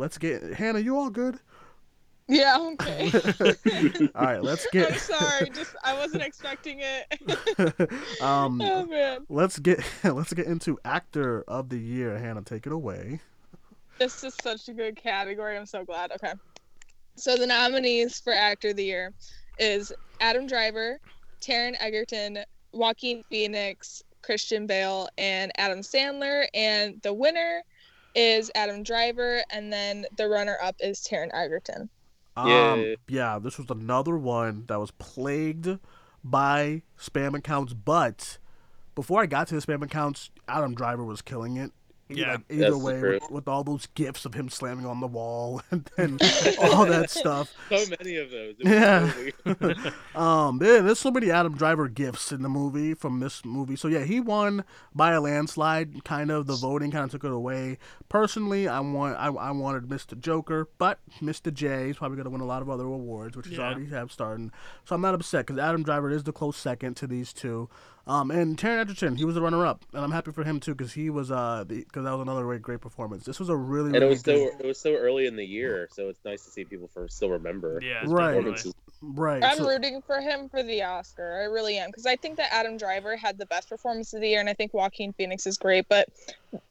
let's get Hannah. You all good? Yeah, okay. all right, let's get. I'm sorry. Just I wasn't expecting it. um, oh man. let's get let's get into actor of the year. Hannah, take it away. This is such a good category. I'm so glad. Okay. So the nominees for actor of the year is Adam Driver, Taron Egerton, Joaquin Phoenix, Christian Bale, and Adam Sandler. And the winner is Adam Driver, and then the runner-up is Taron Egerton. Um, Yeah. yeah, this was another one that was plagued by spam accounts, but before I got to the spam accounts, Adam Driver was killing it. Yeah. Like, either That's way, with, with all those gifs of him slamming on the wall and then all that stuff. so many of those. It Yeah. Um, man, there's so many Adam Driver gifts in the movie from this movie. So yeah, he won by a landslide. Kind of the voting kind of took it away. Personally, I want I, I wanted Mr. Joker, but Mr. J is probably gonna win a lot of other awards, which he's Yeah. already have starting. So I'm not upset because Adam Driver is the close second to these two. Um, and Taron Egerton, he was the runner-up, and I'm happy for him too because he was uh because that was another great great performance. This was a really And it really was so it was so early in the year, so it's nice to see people for still remember. Yeah, Right. right. I'm so- rooting for him for the Oscar. I really am because I think that Adam Driver had the best performance of the year, and I think Joaquin Phoenix is great. But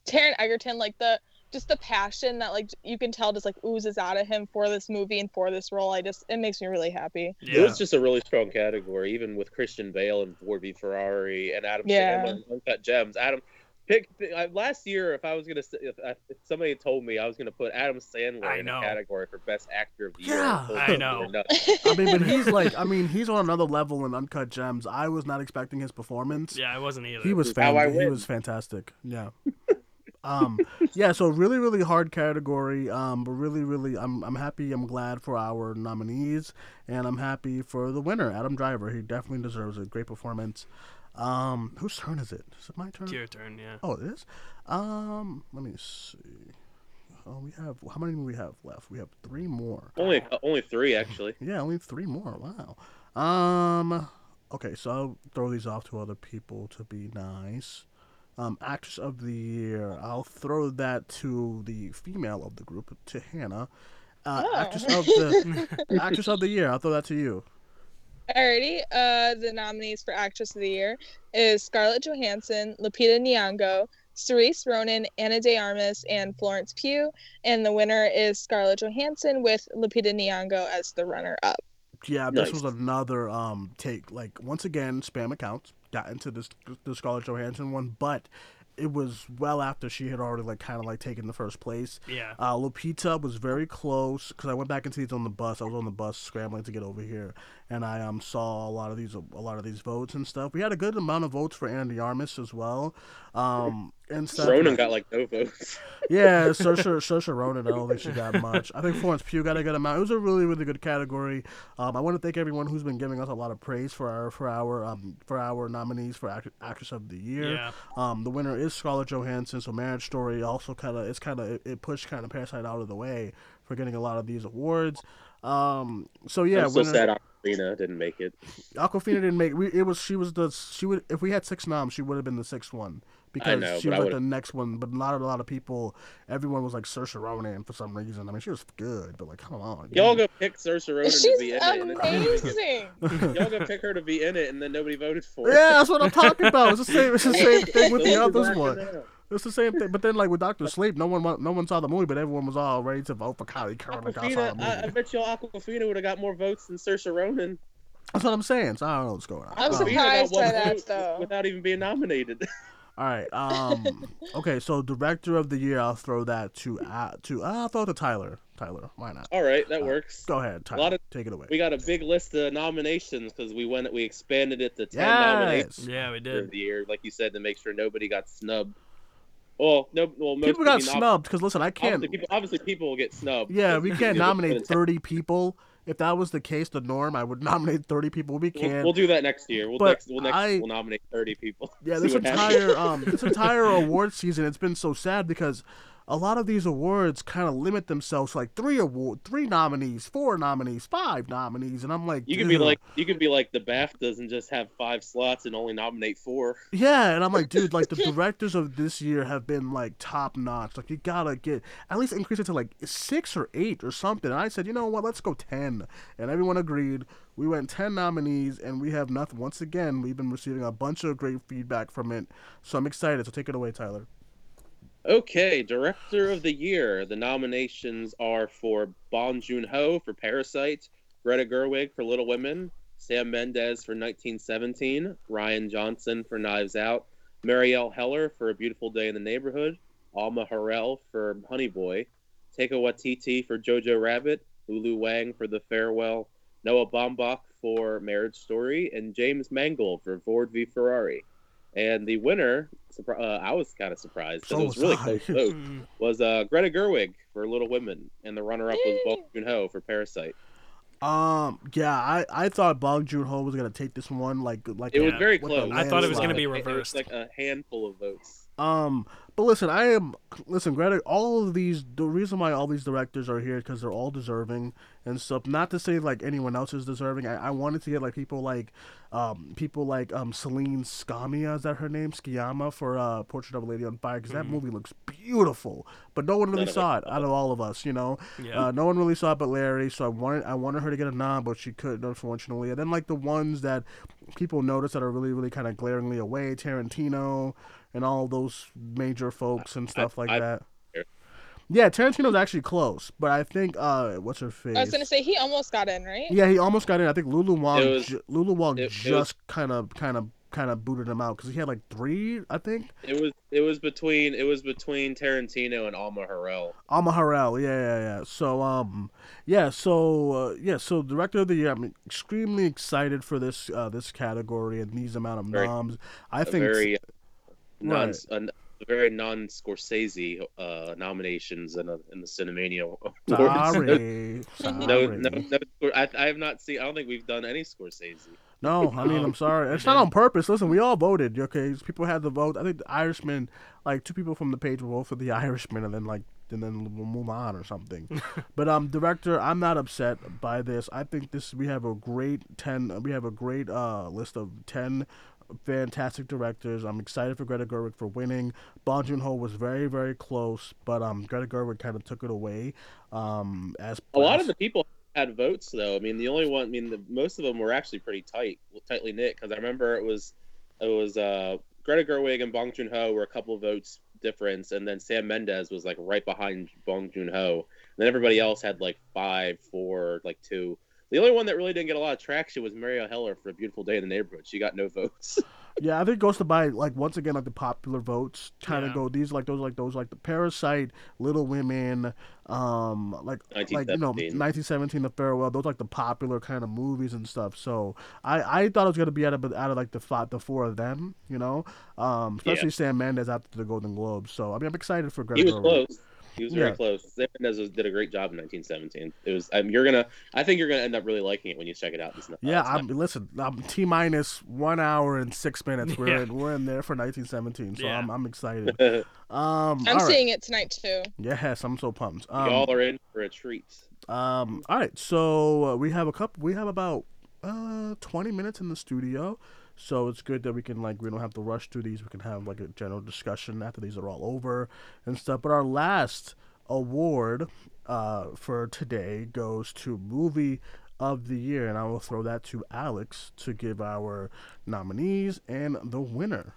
Taron Egerton, like the just the passion that like you can tell just like oozes out of him for this movie and for this role. I just it makes me really happy. It was just a really strong category, even with Christian Bale and Ford v Ferrari and Adam Yeah. Sandler and Uncut Gems. Adam, pick, pick uh, last year. If I was gonna, say- if, uh, if somebody told me I was gonna put Adam Sandler I in know. a category for Best Actor of the Year, Yeah. I know. they were nuts. I mean, but he's like, I mean, he's on another level in Uncut Gems. I was not expecting his performance. Yeah, I wasn't either. He was is fan- he was fantastic. Yeah. um yeah, so really really hard category. Um but really really I'm I'm happy, I'm glad for our nominees and I'm happy for the winner, Adam Driver. He definitely deserves a great performance. Um whose turn is it? Is it my turn? It's your turn, yeah. Oh, it is. Um let me see. Oh, we have how many do we have left? We have 3 more. Only uh, only three actually. Yeah, only three more. Wow. Um. Okay, so I'll throw these off to other people to be nice. Um, actress of the year. I'll throw that to the female of the group, to Hannah. Uh, Oh. Actress of the actress of the year. I'll throw that to you. Alrighty, uh, the nominees for Actress of the Year is Scarlett Johansson, Lupita Nyong'o, Saoirse Ronan, Ana de Armas, and Florence Pugh. And the winner is Scarlett Johansson with Lupita Nyong'o as the runner-up. Yeah, this Nice. was another um take. Like once again, spam accounts got into this the Scarlett Johansson one, but it was well after she had already like kind of like taken the first place. Yeah. Uh, Lupita was very close because I went back into these on the bus. I was on the bus scrambling to get over here, and I um saw a lot of these a lot of these votes and stuff. We had a good amount of votes for Andy de Armas as well, um and stuff. Ronan got like no votes. Yeah, Saoirse, Saoirse Ronan. I don't think she got much. I think Florence Pugh got a good amount. It was a really, really good category. Um, I want to thank everyone who's been giving us a lot of praise for our for our um for our nominees for act- actress of the year. Yeah. Um, the winner is Scarlett Johansson. So Marriage Story also kind of it's kind of it, it pushed kind of Parasite out of the way for getting a lot of these awards. Um, so yeah, I'm so winner- sad Awkwafina didn't make it. Awkwafina didn't make. We, it was she was the she would if we had six noms, she would have been the sixth one because know, she was like the next one. But not a lot of people. Everyone was like Saoirse Ronan for some reason. I mean, she was good, but like, come on. Y'all go pick Saoirse Ronan to be in it. amazing. Y'all go pick her to be in it, and then nobody voted for her. Yeah, that's what I'm talking about. It's the same. It's the same thing with the So others one. it. It's the same thing. But then like with Doctor Sleep, no one no one saw the movie, but everyone was all ready to vote for Kyliegh Curran. Like, I saw Awkwafina, I, I bet y'all Awkwafina would have got more votes than Saoirse Ronan. That's what I'm saying. So I don't know what's going on. I'm Awkwafina surprised by that, though. Without even being nominated. All right. Um. okay. So director of the year, I'll throw that to uh, to uh, I'll throw it to Tyler. Tyler, why not? All right, that Uh, works. Go ahead, Tyler. lot of- Take it away. We got a big list of nominations because we went we expanded it to ten Yes. nominations Yeah, we did. the year, like you said, to make sure nobody got snubbed. Well, no, well, most People got snubbed because listen, I can't. Obviously people, obviously, people will get snubbed. Yeah, we can't nominate thirty people. If that was the case, the norm, I would nominate thirty people. We We'll, can't. we'll do that next year. We'll But next, we'll next, I- we'll nominate thirty people. Yeah, this entire um this entire award season it's been so sad because a lot of these awards kind of limit themselves to like three award, three nominees, four nominees, five nominees, and I'm like, You can be like you can be like the BAFTAs and just have five slots and only nominate four. yeah, and I'm like, dude, like the directors of this year have been like top notch. Like you gotta get at least increase it to like six or eight or something. And I said, you know what, let's go ten, and everyone agreed. We went ten nominees, and we have nothing. Once again, we've been receiving a bunch of great feedback from it, so I'm excited. So take it away, Tyler. Okay, director of the year. The nominations are for Bong Joon Ho for Parasite, Greta Gerwig for Little Women, Sam Mendes for 1917, Rian Johnson for Knives Out, Marielle Heller for A Beautiful Day in the Neighborhood, Alma Har'el for Honey Boy, Taika Waititi for Jojo Rabbit, Lulu Wang for The Farewell, Noah Baumbach for Marriage Story, and James Mangold for Ford v Ferrari. And the winner, uh, I was kind of surprised because So it was really was I. close vote, was uh, Greta Gerwig for Little Women, and the runner-up was Bong Joon Ho for Parasite. Um, yeah, I, I thought Bong Joon Ho was gonna take this one, like like It was very close. I thought it was landslide. gonna be Like, it was reversed. like a handful of votes. Um, But listen, I am listen, Greta. All of these, the reason why all these directors are here because they're all deserving and stuff. Not to say like anyone else is deserving. I, I wanted to get like people like, um, people like um Celine Sciamma is that her name? Sciamma for uh Portrait of a Lady on Fire because that movie looks beautiful, but no one really None saw it. it out of all of us, you know. Yeah. Uh, no one really saw it but Larry, so I wanted I wanted her to get a nod, but she couldn't unfortunately. And then like the ones that people notice that are really really kind of glaringly away, Tarantino and all those major folks and stuff like I- that. Yeah. Yeah, Tarantino's actually close, but I think uh, what's her face? I was gonna say he almost got in, right? Yeah, he almost got in. I think Lulu Wong. It was- ju- Lulu Wong it- it just kind of, kind of, kind of booted him out because he had like three, I think. It was it was between it was between Tarantino and Alma Har'el. Alma Har'el, yeah, yeah, yeah. So, um, yeah, so, uh, yeah, so director of the year. I'm extremely excited for this, uh, this category and these amount of Very- noms. I A think, very non Right. a, a very non Scorsese uh, nominations in a, in the Cinemania awards. sorry, sorry. No, no, no. I, I have not seen. I don't think we've done any Scorsese. No, I mean, I'm sorry. It's not on purpose. Listen, we all voted. Okay, people had the vote. I think the Irishman, like two people from the page will vote for the Irishman, and then like, and then we'll move on or something. but um, director, I'm not upset by this. I think this we have a great ten. We have a great uh list of ten fantastic directors. I'm excited for Greta Gerwig for winning. Bong Joon Ho was very very close, but um, Greta Gerwig kind of took it away. Um, as A lot of the people had votes though. I mean, the only one. I mean, the, most of them were actually pretty tight, tightly knit. Because I remember it was it was uh, Greta Gerwig and Bong Joon Ho were a couple of votes difference, and then Sam Mendes was like right behind Bong Joon Ho. And then everybody else had like five, four, like two. The only one that really didn't get a lot of traction was Mario Heller for A Beautiful Day in the Neighborhood. She got no votes. Yeah, I think it goes to by like once again like the popular votes kind of Yeah. go these like those like those like the Parasite, Little Women, um like like you know 1917. 1917, The Farewell. Those like the popular kind of movies and stuff. So I I thought it was gonna be out of out of like the five, the four of them, you know, um especially Sam Mendes after the Golden Globes. So I mean I'm excited for Greta. he was Gerwig. close. He was very Yeah. close. Sam Mendes was- did a great job in 1917. It was. Um, you're gonna. I think you're gonna end up really liking it when you check it out. This, Yeah, this I'm listen. I'm T minus one hour and six minutes. We're Yeah. in, we're in there for 1917, so Yeah. I'm I'm excited. Um, I'm all right. seeing it tonight too. Yes, I'm so pumped. Um, Y'all are in for a treat. Um. All right. So uh, we have a couple. We have about uh 20 minutes in the studio, so it's good that we can like we don't have to rush through these. We can have like a general discussion after these are all over and stuff. But our last award uh for today goes to movie of the year, and I will throw that to Alex to give our nominees and the winner.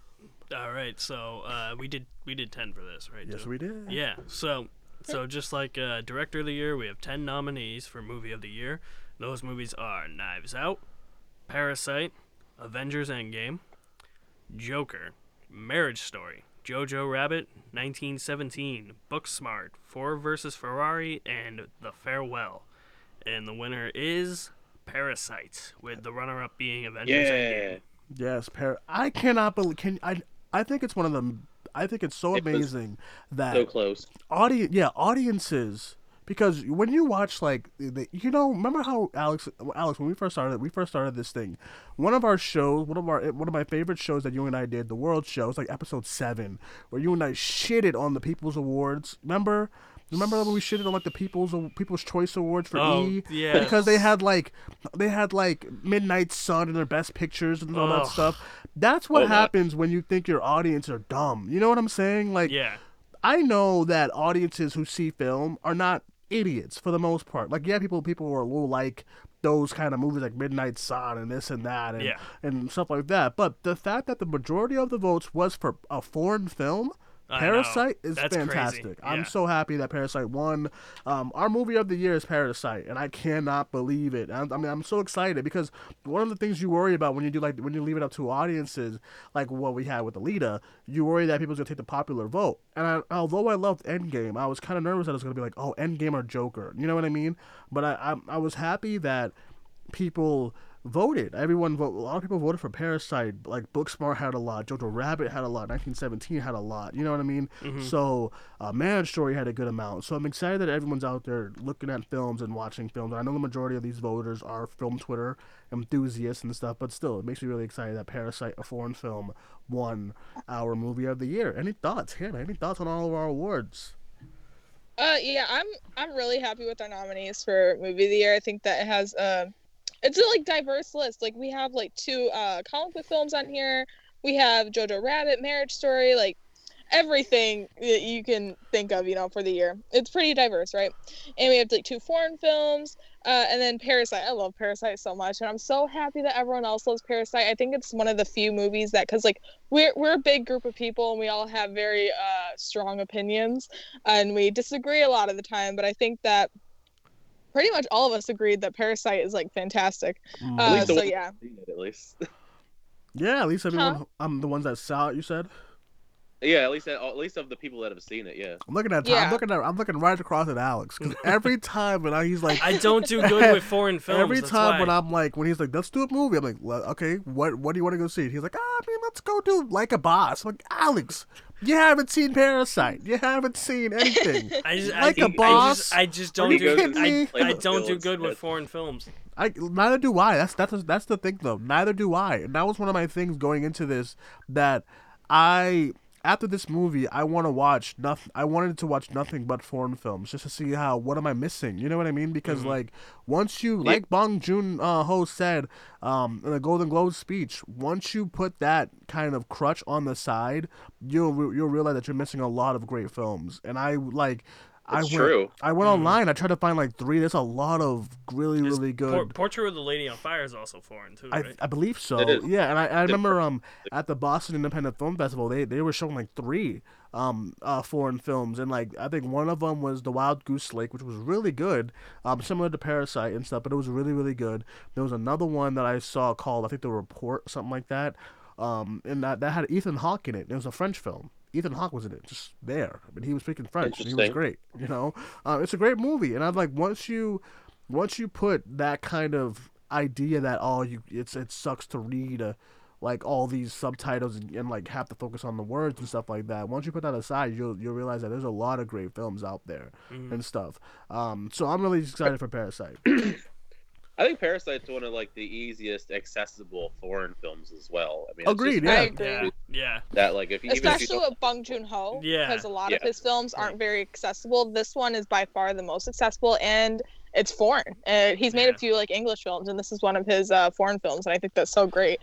All right, so uh, we did we did ten for this, right? Yes, Joe? we did. Yeah. So so just like uh, director of the year, we have ten nominees for movie of the year. Those movies are Knives Out, Parasite, Avengers Endgame, Joker, Marriage Story, Jojo Rabbit, 1917, Booksmart, Ford vs Ferrari, and The Farewell. And the winner is Parasite, with the runner-up being Avengers Yeah. Endgame. Yes, par- I cannot believe. Can I? I think it's one of the. I think it's so It amazing that So close. audience yeah audiences because when you watch like the, you know remember how alex alex when we first started we first started this thing one of our shows one of our one of my favorite shows that you and i did the world show it's like episode 7 where you and i shitted on the people's awards. Remember? Remember when we shitted on like the people's people's choice awards for Oh, e yes. because they had like they had like midnight sun and their best pictures and all that stuff. That's what Oh, happens when you think your audience are dumb. You know what i'm saying? Like Yeah. I know that audiences who see film are not idiots for the most part. Like, yeah, people people who are will like those kind of movies like Midnight Sun and this and that and Yeah. and stuff like that. But the fact that the majority of the votes was for a foreign film. I know. Parasite is That's fantastic. I'm so happy that Parasite won. Um, our movie of the year is Parasite, and I cannot believe it. I, I mean, I'm so excited because one of the things you worry about when you do like when you leave it up to audiences, like what we had with Alita, you worry that people's gonna take the popular vote. And I, although I loved Endgame, I was kind of nervous that it was gonna be like, oh, Endgame or Joker. You know what I mean? But I, I, I was happy that people voted. Everyone vote. A lot of people voted for Parasite. Like Booksmart had a lot. Jojo Rabbit had a lot. 1917 had a lot. You know what I mean? Mhm. So uh, Marriage Story had a good amount. So I'm excited that everyone's out there looking at films and watching films. I know the majority of these voters are film Twitter enthusiasts and stuff, but still, it makes me really excited that Parasite, a foreign film, won our movie of the year. Any thoughts, Hannah? Any thoughts on all of our awards? Uh, yeah, I'm I'm really happy with our nominees for movie of the year. I think that it has uh, it's a like diverse list. Like we have like two uh comic book films on here. We have Jojo Rabbit, Marriage Story, like everything that you can think of, you know, for the year. It's pretty diverse, right? And we have like two foreign films, uh, and then Parasite. I love Parasite so much, and I'm so happy that everyone else loves Parasite. I think it's one of the few movies that, because like we're we're a big group of people, and we all have very uh, strong opinions, and we disagree a lot of the time. But I think that pretty much all of us agreed that Parasite is like fantastic. Mm. Uh, so one- yeah, At least. yeah, at least everyone. Huh? I'm the ones that saw it. You said. Yeah, at least at least of the people that have seen it. Yeah. I'm looking at. Yeah. I'm looking at. I'm looking right across at Alex because every time when I, he's like, I don't do good with foreign films. Every time why. when I'm like, when he's like, let's do a movie, I'm like, okay, what what do you want to go see? He's like, ah, I mean, let's go do like a boss. I'm like, Alex, you haven't seen Parasite. You haven't seen anything. I just, like I, a boss? I just, I just don't do. kidding me? I, I don't do good with foreign films. I neither do I. That's that's that's the thing though. Neither do I. And that was one of my things going into this that I after this movie I want to watch nothing. I wanted to watch nothing but foreign films just to see how what am I missing. You know what I mean? Because Mhm. like once you Yeah. like Bong Joon uh, Ho said um, in the Golden Globe speech, once you put that kind of crutch on the side, you'll re- you'll realize that you're missing a lot of great films. And I like. I It's went, true. I went Mhm. online. I tried to find like three. There's a lot of really, There's really good. Por- Portrait of the Lady on Fire is also foreign too, I, right? I believe so. It is. Yeah, and I, I remember um at the Boston Independent Film Festival they, they were showing like three um uh foreign films and like I think one of them was The Wild Goose Lake which was really good um similar to Parasite and stuff but it was really really good. There was another one that I saw called I think The Report something like that um and that that had Ethan Hawke in it. It was a French film. Ethan Hawke was in it, just there. I mean, he was speaking French. and He was great. You know, uh, it's a great movie, and I'm like, once you, once you put that kind of idea that oh, you, it's it sucks to read, uh, like all these subtitles and, and like have to focus on the words and stuff like that. Once you put that aside, you'll you'll realize that there's a lot of great films out there Mhm. and stuff. Um, so I'm really excited for Parasite. I think Parasite's one of like the easiest accessible foreign films as well. I mean, Agreed, just yeah. I agree. Yeah, yeah. that like if you, even if you especially with Bong Joon Ho, Yeah. because a lot of his films aren't very accessible. This one is by far the most accessible, and it's foreign. Uh, he's made Yeah. a few like English films, and this is one of his uh, foreign films, and I think that's so great.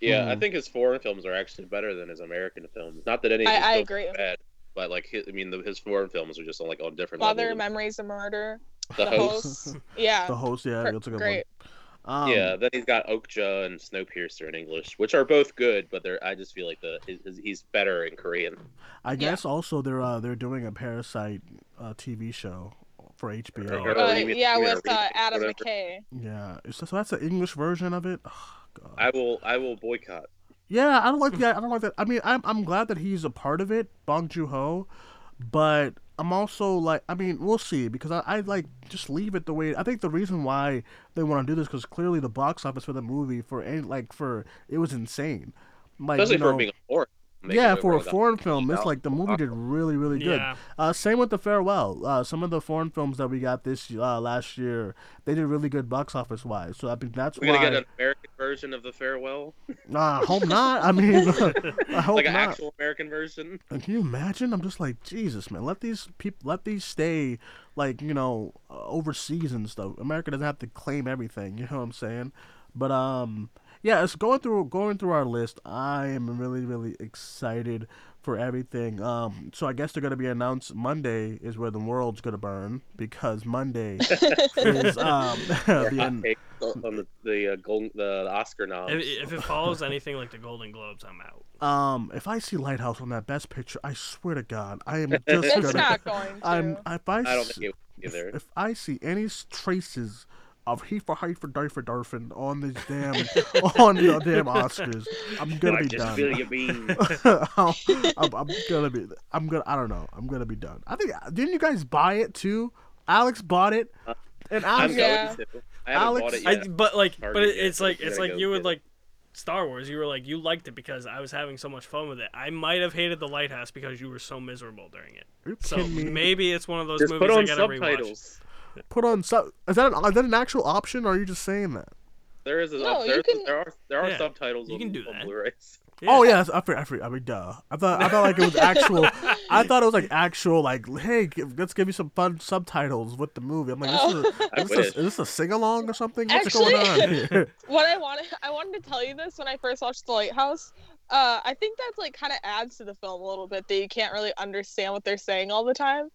yeah, I Mhm. think his foreign films are actually better than his American films. Not that any of his I, I agree. are bad, but like his, I mean, the, his foreign films are just on like on different Father, levels. Memories of Murder, The The host. Host. Yeah, the host, yeah, that's a good great. one. Um, yeah, then he's got Okja and Snowpiercer in English, which are both good, but they're I just feel like the his, his, he's better in Korean. I Yeah. guess also they're uh, they're doing a Parasite uh, TV show for HBO. Or- Uh, yeah, you mean with uh, Adam whatever. McKay. Yeah, so, so that's the English version of it. Oh, God. I will I will boycott. Yeah, I don't like that. I don't like that. I mean, I'm I'm glad that he's a part of it, Bong Joon Ho, but I'm also like, I mean, we'll see because I, I like just leave it the way. I think the reason why they want to do this because clearly the box office for the movie for any like for it was insane, like Especially you know, for being a foreign. Making yeah, for a foreign film, it's like the movie did really, really good. Yeah. Uh, same with the farewell. Uh, some of the foreign films that we got this uh, last year, they did really good box office wise. So I think that's We're why. gonna get an American version of the farewell, Nah, I hope not. I mean, I hope like an not. actual American version. And Can you imagine? I'm just like Jesus, man. Let these people, let these stay, like you know, uh, overseas and stuff. America doesn't have to claim everything. You know what I'm saying? But um, yeah. It's going through going through our list. I am really really excited for everything. Um, so I guess they're gonna be announced Monday is where the world's gonna burn because Monday is um the hot en- take on the the, uh, golden, the Oscar noms. If, if it follows anything like the Golden Globes, I'm out. um. If I see Lighthouse on that best picture, I swear to God, I am just It's gonna. not going to. I'm if I, I don't s- think it either. if I see any s- traces of he for height for die for Darfin on these damn on the damn Oscars, I'm gonna I be just done. feel you being. I'm, I'm, I'm gonna be. I'm gonna. I don't know. I'm gonna be done. I think. Didn't you guys buy it too? Alex bought it, uh, and I'm Alex. Yeah. going to. I haven't Alex- bought it I, but like, Hard but it, it's like it's like you would it. like Star Wars. You were like you liked it because I was having so much fun with it. I might have hated the lighthouse because you were so miserable during it. So me? maybe it's one of those Just movies put on I gotta rewatch. Subtitles. Put on sub. Is that an, is that an actual option? or Are you just saying that? There is a No, you can- there are there are Yeah, subtitles you on, can do on that. Blu-rays. Yeah. Oh yes, I forgot. I, forgot, I mean, duh. I thought I thought like it was actual. I thought it was like actual. Like, hey, give, let's give you some fun subtitles with the movie. I'm like, this is, a, I is, this a, is this a sing along or something? What's Actually- going on here? what I wanted I wanted to tell you this when I first watched The Lighthouse. Uh, I think that's like kind of adds to the film a little bit that you can't really understand what they're saying all the time.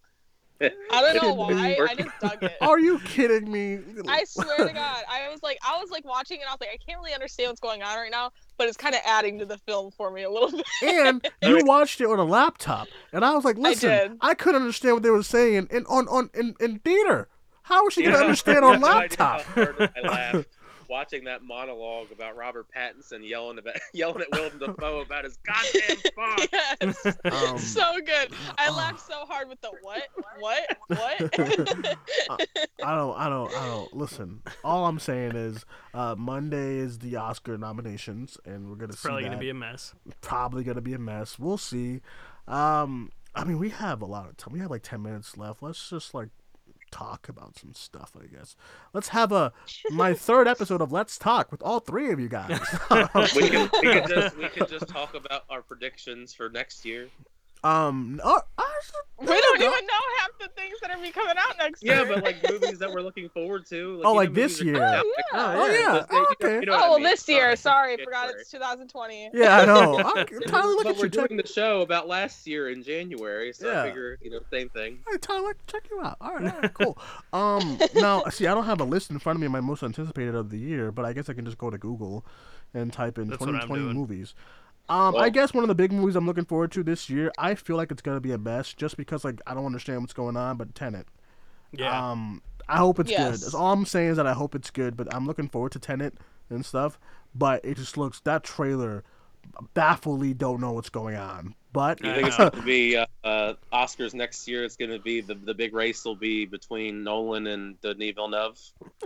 I don't know why. I just dug it. Are you kidding me? I swear to God, I was like, I was like watching it. and I was like, I can't really understand what's going on right now, but it's kind of adding to the film for me a little bit. And you watched it on a laptop, and I was like, listen, did. I, couldn't understand what they were saying in on on in, in theater. How was she gonna understand on laptop? how I laughed watching that monologue about Robert Pattinson yelling about yelling at Willem Dafoe about his goddamn font. yes, Um, so good. I uh, laughed so hard with the what, what, what. I don't, I don't, I don't. Listen, all I'm saying is, uh, Monday is the Oscar nominations, and we're gonna It's see probably that. gonna be a mess. probably gonna be a mess. We'll see. Um, I mean, we have a lot of time. We have like ten minutes left. Let's just like talk about some stuff. I guess. Let's have a my third episode of Let's Talk with all three of you guys. We can we can just we can just talk about our predictions for next year. Um, we don't even know half the things that are be coming out next Yeah, year. Yeah, but like movies that we're looking forward to. Oh, like this year. Oh, yeah. Oh, yeah. But they- Oh, you know- okay. you know what oh I well, mean. this year. Sorry, January. forgot it's 2020. yeah, I know. I'm, Tyler, look but at we're you. Check, doing the show about last year in January, so Yeah. I figure you know same thing. Hey Tyler, check you out. All right, all right, cool. Um, now see, I don't have a list in front of me of my most anticipated of the year, but I guess I can just go to Google and type in That's what I'm 2020 doing. Movies. Um, I guess one of the big movies I'm looking forward to this year. I feel like it's gonna be a mess, just because like I don't understand what's going on. But Tenet. Yeah. Um, I hope it's good. That's all I'm saying is that I hope it's good. But I'm looking forward to Tenet and stuff. But it just looks that trailer bafflingly don't know what's going on. But You I think it's know. going to be uh, uh, Oscars next year? It's going to be the the big race will be between Nolan and Denis Villeneuve.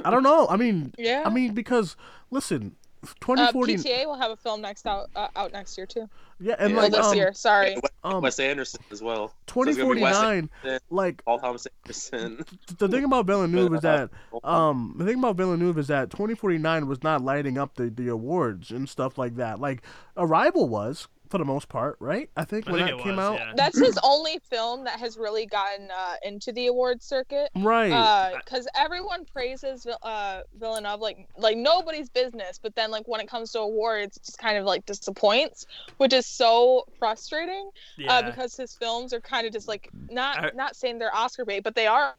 I don't know. I mean, Yeah. I mean because listen, uh, 2040. PTA will have a film next out uh, out next year too. yeah, and Yeah. Or like this um, year. Sorry. Wes, um, Wes Anderson as well. So it's gonna be Wes 2049. Anderson, Like Paul Thomas Anderson. the thing about Villeneuve is that Uh, um the thing about Villeneuve is that 2049 was not lighting up the, the awards and stuff like that. Like Arrival was for the most part, right? I think I when think that it came was, out, yeah. That's his only film that has really gotten uh, into the award circuit. right? Because everyone praises Vil- uh, Villeneuve like like nobody's business, but then like when it comes to awards, it just kind of like disappoints, which is so frustrating. yeah. Uh, because his films are kind of just like not I- not saying they're Oscar bait, but they are.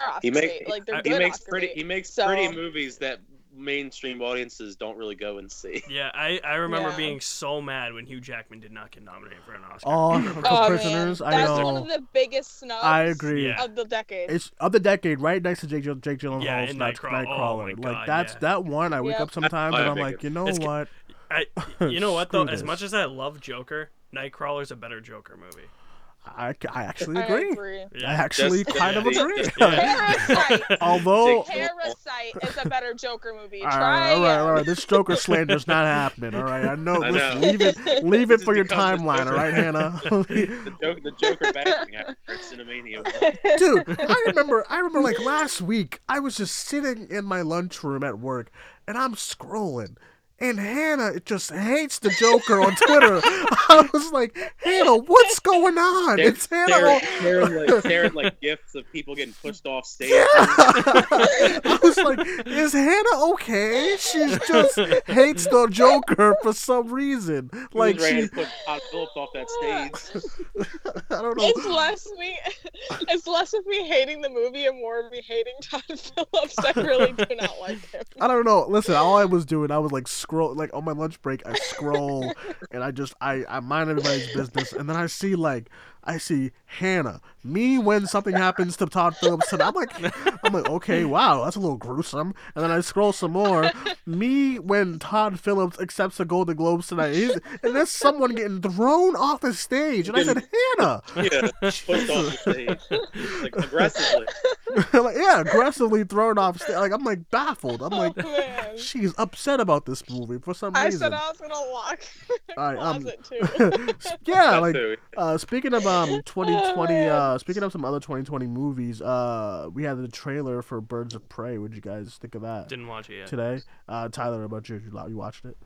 Oscar he bait. makes like they're he makes Oscar pretty bait. he makes So- pretty movies that mainstream audiences don't really go and see. yeah, I, I remember Yeah. being so mad when Hugh Jackman did not get nominated for an Oscar. oh, For- Oh, prisoners. man. I That's know. one of the biggest snubs. I agree. Yeah. Of the decade. It's of the decade, right next to Jake, Jill- Jake Gyllenhaal's Yeah, and Night, Nightcrawler. Nightcrawler. Oh my like that's yeah. that one. I wake Yep. up sometimes and I'm think like, you know it's what? I, you know what though? Screw As much as I love Joker, Nightcrawler's a better Joker movie. I, I actually I agree. agree. I actually Just- kind of yeah. agree. Yeah. Parasite. Although Parasite is a better Joker movie. All Try right, all right, again. all right. This Joker slander's not happening. All right, I know. I Listen, know. leave it, leave This it for your timeline. All right, Hannah. the joke the Joker bashing after Cinemania. Dude, I remember. I remember like last week. I was just sitting in my lunchroom at work, and I'm scrolling. And Hannah just hates the Joker on Twitter. I was like, Hannah, what's going on? It's Hannah. Sharing, sharing, like, sharing like gifts of people getting pushed off stage. I was like, is Hannah okay? She just hates the Joker for some reason. Like Like was ready she, to put Todd Phillips off that stage. I don't know. It's less me. It's less of me hating the movie and more of me hating Todd Phillips. I really do not like him. I don't know. Listen, all I was doing, I was like scroll, like on my lunch break, I scroll, and I just, I, I mind everybody's business, and then I see like I see Hannah. Me when something happens to Todd Phillips, and I'm like, I'm like, okay, wow, that's a little gruesome. And then I scroll some more. Me when Todd Phillips accepts the Golden Globes tonight, He's, and there's someone getting thrown off the stage, and I said, Hannah, Yeah, pushed off the stage, like aggressively. like, yeah, aggressively thrown off stage. Like I'm like baffled. I'm like, oh, she's upset about this movie for some I reason. I said I was gonna lock the All right, um, closet too. yeah, like uh, speaking of um 2020, man. uh, speaking of some other 2020 movies, uh, we had the trailer for Birds of Prey. What did you guys think of that Didn't watch it yet. today? Uh, Tyler, about you? You you watched it?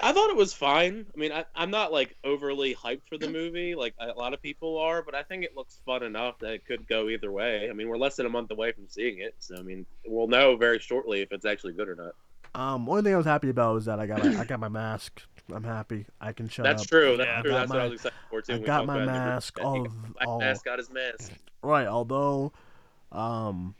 I thought it was fine. I mean, I, I'm not like overly hyped for the movie, like a lot of people are, but I think it looks fun enough that it could go either way. I mean, we're less than a month away from seeing it, so I mean, we'll know very shortly if it's actually good or not. Um, only thing I was happy about was that I got my, I got my mask. I'm happy. I can shut That's up. true. That's Yeah. true. I got That's what I was excited for too. I got my about it in the group mask. chat. All, He of, got- Black all mask got his mask. Right, although, um,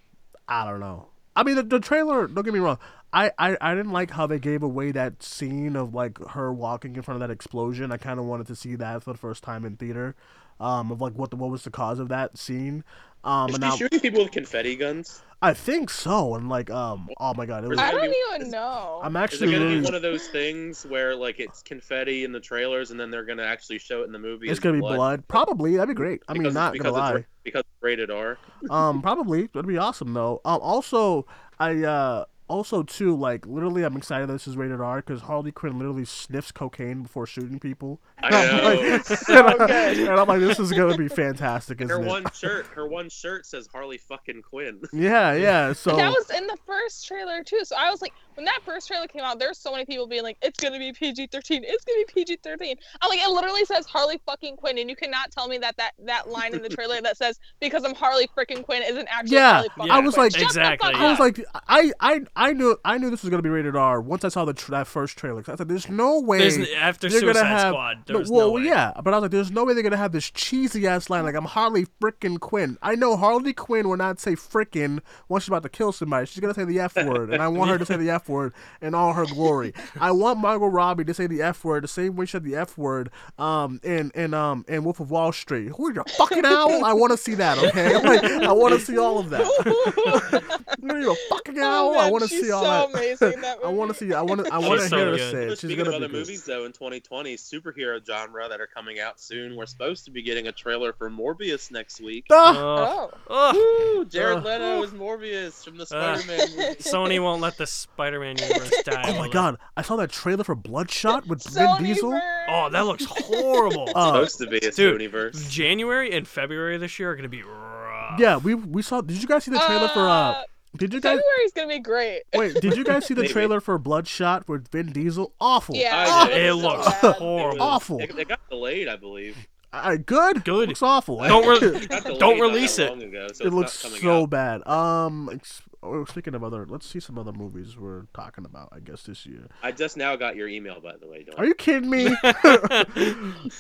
I don't know. I mean, the, the trailer. Don't get me wrong. I, I I didn't like how they gave away that scene of like her walking in front of that explosion. I kind of wanted to see that for the first time in theater. Um, of like what the, what was the cause of that scene. Um, Is and she now shooting people with confetti guns? I think so. And like, um, oh my god, it was. I don't even know. I'm Is it actually going to be one of those things where like it's confetti in the trailers and then they're going to actually show it in the movie? It's gonna be blood. Probably that'd be great. I mean, Because- not because gonna it's, lie. because it's rated R. um, probably that'd be awesome though. Um, also, I uh, also too like literally, I'm excited this is rated R because Harley Quinn literally sniffs cocaine before shooting people. I And I'm like- So and, I, and I'm like, this is gonna be fantastic, her isn't it? one shirt, her one shirt says Harley fucking Quinn. Yeah, yeah. So that was in the first trailer too. So I was like, when that first trailer came out, there's so many people being like, "It's gonna be PG-13. It's gonna be PG-13." I'm like, it literally says Harley fucking Quinn, and you cannot tell me that that that line in the trailer that says because I'm Harley freaking Quinn isn't actually Yeah, Harley fucking I was Quinn. like- Shut Exactly, fuck I was like, I, I, I knew, I knew this was gonna be rated R once I saw the tr- that first trailer. 'Cause I said, there's no way. There's after they're gonna Suicide have- Squad. No, There's well, no way. yeah, but I was like, "There's no way they're gonna have this cheesy ass line like I'm Harley frickin' Quinn." I know Harley Quinn will not say frickin' once she's about to kill somebody. She's gonna say the f word, and I want her to say the f word in all her glory. I want Margot Robbie to say the f word the same way she said the f word um in in um in Wolf of Wall Street. Who are you, fucking owl? I want to see that. Okay, like I want to see all of that. Who are you a fucking owl? Oh, I want to she's see all so that. amazing in that I want to see. I want to. I want to She's so hear her good. say it. She's Speaking gonna of be other good. movies, though, in 2020, superhero genre that are coming out soon, we're supposed to be getting a trailer for Morbius next week. Ah! Oh, Oh, oh. Woo! Jared Uh, Leto is Morbius from the Spider-Man movie. Sony won't let the Spider-Man universe die. Oh my god! I saw that trailer for Bloodshot with Vin Diesel. Oh, that looks horrible. Uh, supposed to be a dude, Sonyverse. January and February this year are gonna be rough. yeah, we we saw. Did you guys see the trailer for? uh Did you guys February's gonna be great. wait? Did you guys see the trailer for Bloodshot with Vin Diesel? Awful. Yeah, I did. It so looks bad. It was- horrible. awful. It, it got delayed, I believe. Uh, good. Good. Looks awful. Don't re- It got delayed Don't release it. Ago, so it looks so out. bad. Um, ex- oh, speaking of other, let's see some other movies we're talking about. I guess this year. I just now got your email, by the way. Don't Are you kidding me?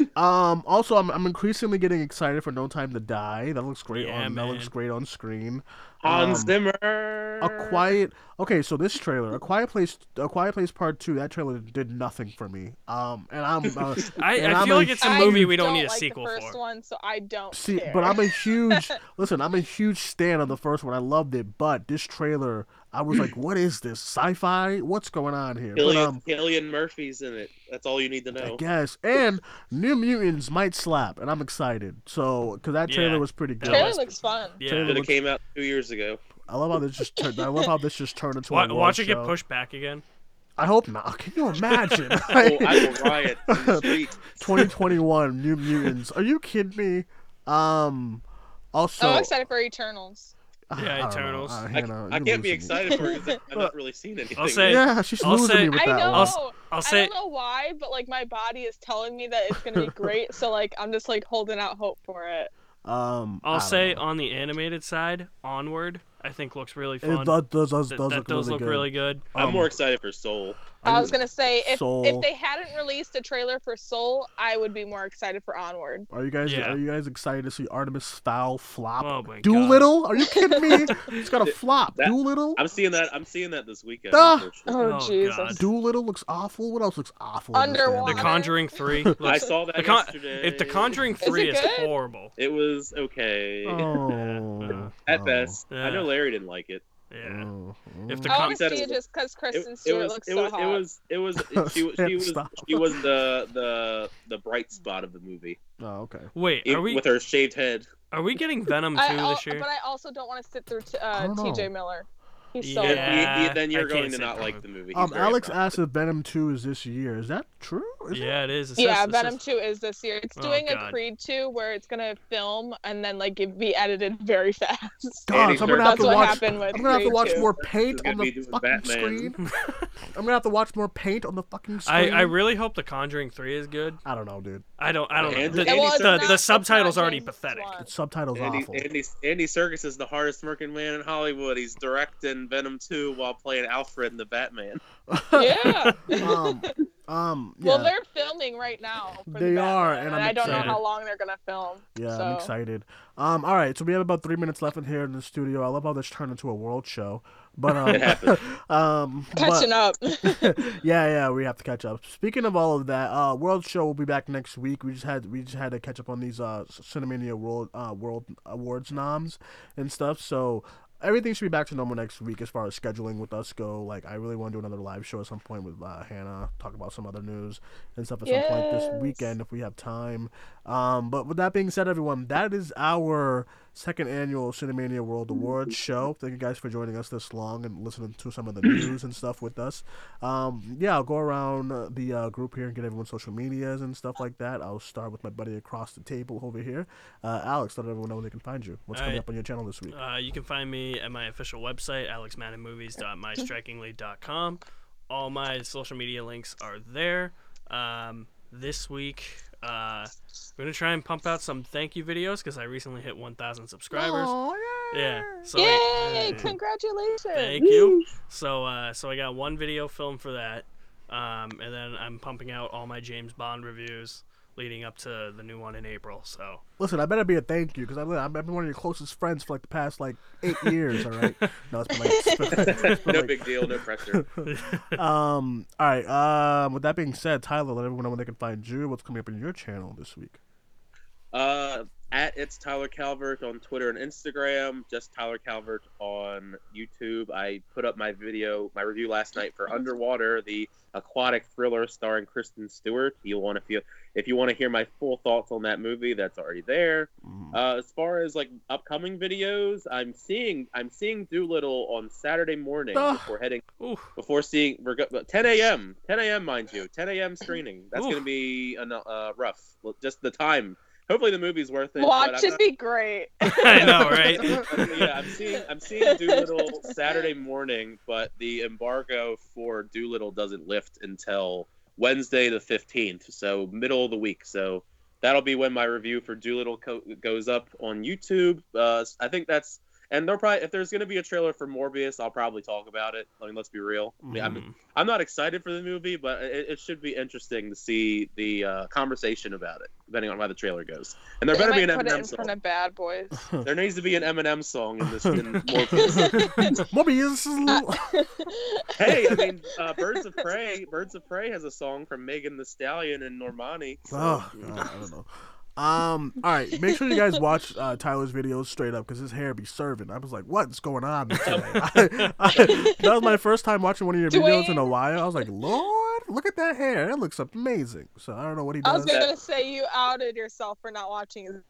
um. Also, I'm I'm increasingly getting excited for No Time to Die. That looks great Yeah, on. That looks great on screen. Hans Um, Zimmer. A quiet. Okay, so this trailer, a quiet place, a quiet place part two. That trailer did nothing for me. Um, and I'm uh, I, And I I'm feel a like it's a movie we don't need a like sequel the first for. one, so I don't see, care. but I'm a huge listen. I'm a huge stan on the first one. I loved it, but this trailer, I was like, what is this sci-fi? What's going on here? But Cillian, um, Cillian Murphy's in it. That's all you need to know. I know. guess, and New Mutants might slap, and I'm excited. So, because that trailer Yeah, was pretty good. trailer looks fun. Yeah. Trailer Should have looks- came out two years ago. I love how this just turned. I love how this just turned into Wa- a watch it show. get pushed back again. I hope not. Can you imagine? Oh, I will riot in 2021 New Mutants. Are you kidding me? Um. Also, I'm excited for Eternals. I- Yeah, I don't know. Eternals. Uh, I, Hannah, I you're can't be losing me. excited for it because I've not really seen anything. I'll say- Yeah, she's I'll losing say- me with I that know. one. I'll- I'll I don't know why, but like my body is telling me that it's gonna be great. so like I'm just like holding out hope for it. Um, I I'll say know. on the animated side, Onward. I think looks really It fun. does, does, does, Th- does that look does really look good. really good. I'm Um, more excited for Soul. I was gonna say if Soul. if they hadn't released a trailer for Soul, I would be more excited for Onward. Are you guys Yeah. are you guys excited to see Artemis Fowl flop? Oh my god. Dolittle? Are you kidding me? it's got a flop. That- Dolittle? I'm seeing that. I'm seeing that this weekend. Ah! unfortunately. Oh, Oh, Jesus. God. Dolittle looks awful. What else looks awful? in this damn Underwater. The? Conjuring Three. I saw that the Con- yesterday. if The Conjuring Three is, good? horrible. It was okay. Oh, At oh, best, I know Yeah. Larry didn't like it. Yeah. oh, If the I con- want to see it it was- just because It, Kristen it Stewart was. looks It so was. hot. It was. It was. She, she was. Stop. She was the the the bright spot of the movie. Oh, okay. Wait, Even are we with her shaved head? are we getting Venom I two al- this year? But I also don't want to sit through t- I uh, don't know. T.J. Miller. He's so Yeah. Then, annoying. he- he- then you're can't going to not through like the movie. Um, Alex obnoxious. asked if Venom Two is this year. Is that true? Is it? yeah, it is. It Yeah, says- it Venom says- 2 is this year. It's Oh, doing a Creed 2 where it's gonna film and then like it be edited very fast. God, so I'm gonna have to watch. I'm gonna have to watch 2. more paint on the fucking Batman. screen. I'm gonna have to watch more paint on the fucking screen. I, I really hope The Conjuring Three is good. I don't know, dude. I don't. I don't. Andy- know. The, Andy well, it's the, the subtitle's not already pathetic. The subtitles Andy, awful. Andy Andy Serkis is the hardest working man in Hollywood. He's directing Venom 2 while playing Alfred in the Batman. yeah. um, um, yeah, Well, they're filming right now. For They the are, Batman, and I'm I don't excited. know how long they're gonna film. yeah, so. I'm excited. Um, all right, so we have about three minutes left in here in the studio. I love how this turned into a world show, but um, It happened. um, but- Catching up. yeah, yeah, we have to catch up. Speaking of all of that, uh, World Show will be back next week. We just had we just had to catch up on these uh Cinemania World uh World Awards noms and stuff. So everything should be back to normal next week as far as scheduling with us go. Like I really want to do another live show at some point with uh, Hannah, talk about some other news and stuff at some point this weekend if we have time. Um, but with that being said, everyone, that is our second annual Cinemania World Awards show. Thank you guys for joining us this long and listening to some of the news and stuff with us. Um, yeah, I'll go around the uh, group here and get everyone's social medias and stuff like that. I'll start with my buddy across the table over here. Uh, Alex, let everyone know where they can find you. What's coming Alright. up on your channel this week? Uh, you can find me at my official website, alexmaddenmovies.mystrikingly.com. All my social media links are there. Um, this week, uh, we're gonna try and pump out some thank you videos because I recently hit 1,000 subscribers. Yeah. So I- Yay! uh, Congratulations. Thank you. So, uh, so I got one video filmed for that, um, and then I'm pumping out all my James Bond reviews leading up to the new one in April. So, Listen, I better be a thank you because I've, I've been one of your closest friends for like the past like eight years. All right. No, it's been like, it's been, it's been no like big deal, no pressure. Um. All right. Um. With that being said, Tyler, let everyone know where they can find you. What's coming up in your channel this week? Uh, at it's Tyler Calvert on Twitter and Instagram. Just Tyler Calvert on YouTube. I put up my video, my review last night for Underwater, the aquatic thriller starring Kristen Stewart. You'll want to feel if you want to hear my full thoughts on that movie, that's already there. Mhm. Uh, as far as like upcoming videos, I'm seeing I'm seeing Dolittle on Saturday morning Ah. before heading Ooh, before seeing we're go, 10 a.m. 10 a.m. mind you, 10 a.m. screening. That's Oof. gonna be uh, rough. Well, Just the time. Hopefully the movie's worth it. Watch I'm it not- be great. I know, right? yeah, I'm seeing I'm seeing Dolittle Saturday morning, but the embargo for Dolittle doesn't lift until Wednesday the 15th, so middle of the week. So that'll be when my review for Dolittle co- goes up on YouTube. Uh, I think that's and they'll probably if there's going to be a trailer for Morbius, I'll probably talk about it. I mean, let's be real. I mean, I'm Mhm. I'm not excited for the movie, but it, it should be interesting to see the uh, conversation about it, depending on how the trailer goes. And there They better be might an put it in Eminem song. front of Bad Boys. There needs to be an Eminem song in this. In Morbius. Morbius. hey, I mean, uh, Birds of Prey. Birds of Prey has a song from Megan Thee Stallion and Normani. So, Oh, God, I don't know. Um. All right. Make sure you guys watch uh, Tyler's videos straight up because his hair be serving. I was like, "What's going on?" Today? I, I, that was my first time watching one of your videos in a while. I was like, "Lord, look at that hair! It looks amazing." So I don't know what he did. I was gonna say you outed yourself for not watching his,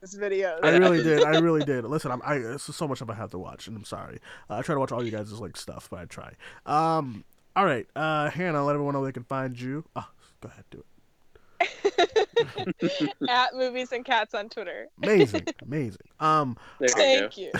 his videos. I really did. I really did. Listen, I'm. I it's so much stuff I have to watch, and I'm sorry. Uh, I try to watch all you guys' like stuff, but I try. Um. All right. Uh, Hannah, let everyone know they can find you. Oh, go ahead, do it. At movies and cats on Twitter. Amazing, amazing. Um. there you Thank you.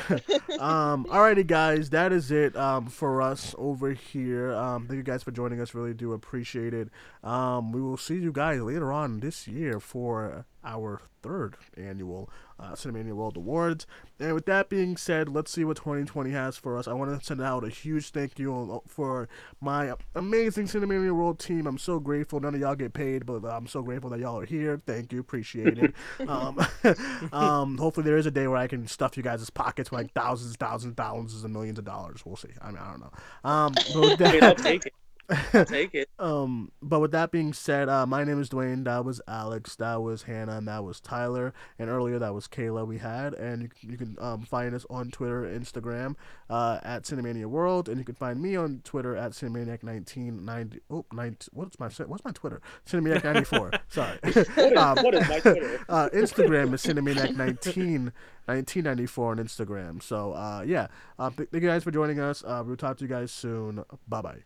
um alrighty guys that is it um for us over here um thank you guys for joining us really do appreciate it um we will see you guys later on this year for our third annual uh, Cinemania World Awards. And with that being said, let's see what 2020 has for us. I want to send out a huge thank you for my amazing Cinemania World team. I'm so grateful. None of y'all get paid, but I'm so grateful that y'all are here. Thank you, appreciate it. um, um, hopefully, there is a day where I can stuff you guys' pockets with like thousands, thousands, thousands, and millions of dollars. We'll see. I mean, I don't know. Um, but with I mean, that- I'll take it. I'll take it. um, but with that being said, uh, my name is Duane. That was Alex. That was Hannah. And that was Tyler. And earlier that was Kaila. We had, and you, can- you can um, find us on Twitter, Instagram, uh, at Cinemania World, and you can find me on Twitter at Cinemaniac1990. Oh, 19, what's my what's my Twitter? Cinemaniac94. Sorry. What is, Um, what is my Twitter? uh, Instagram is Cinemaniac19. 1994 on Instagram. So, uh, yeah. Uh, th- thank you guys for joining us. Uh, we'll talk to you guys soon. Bye bye.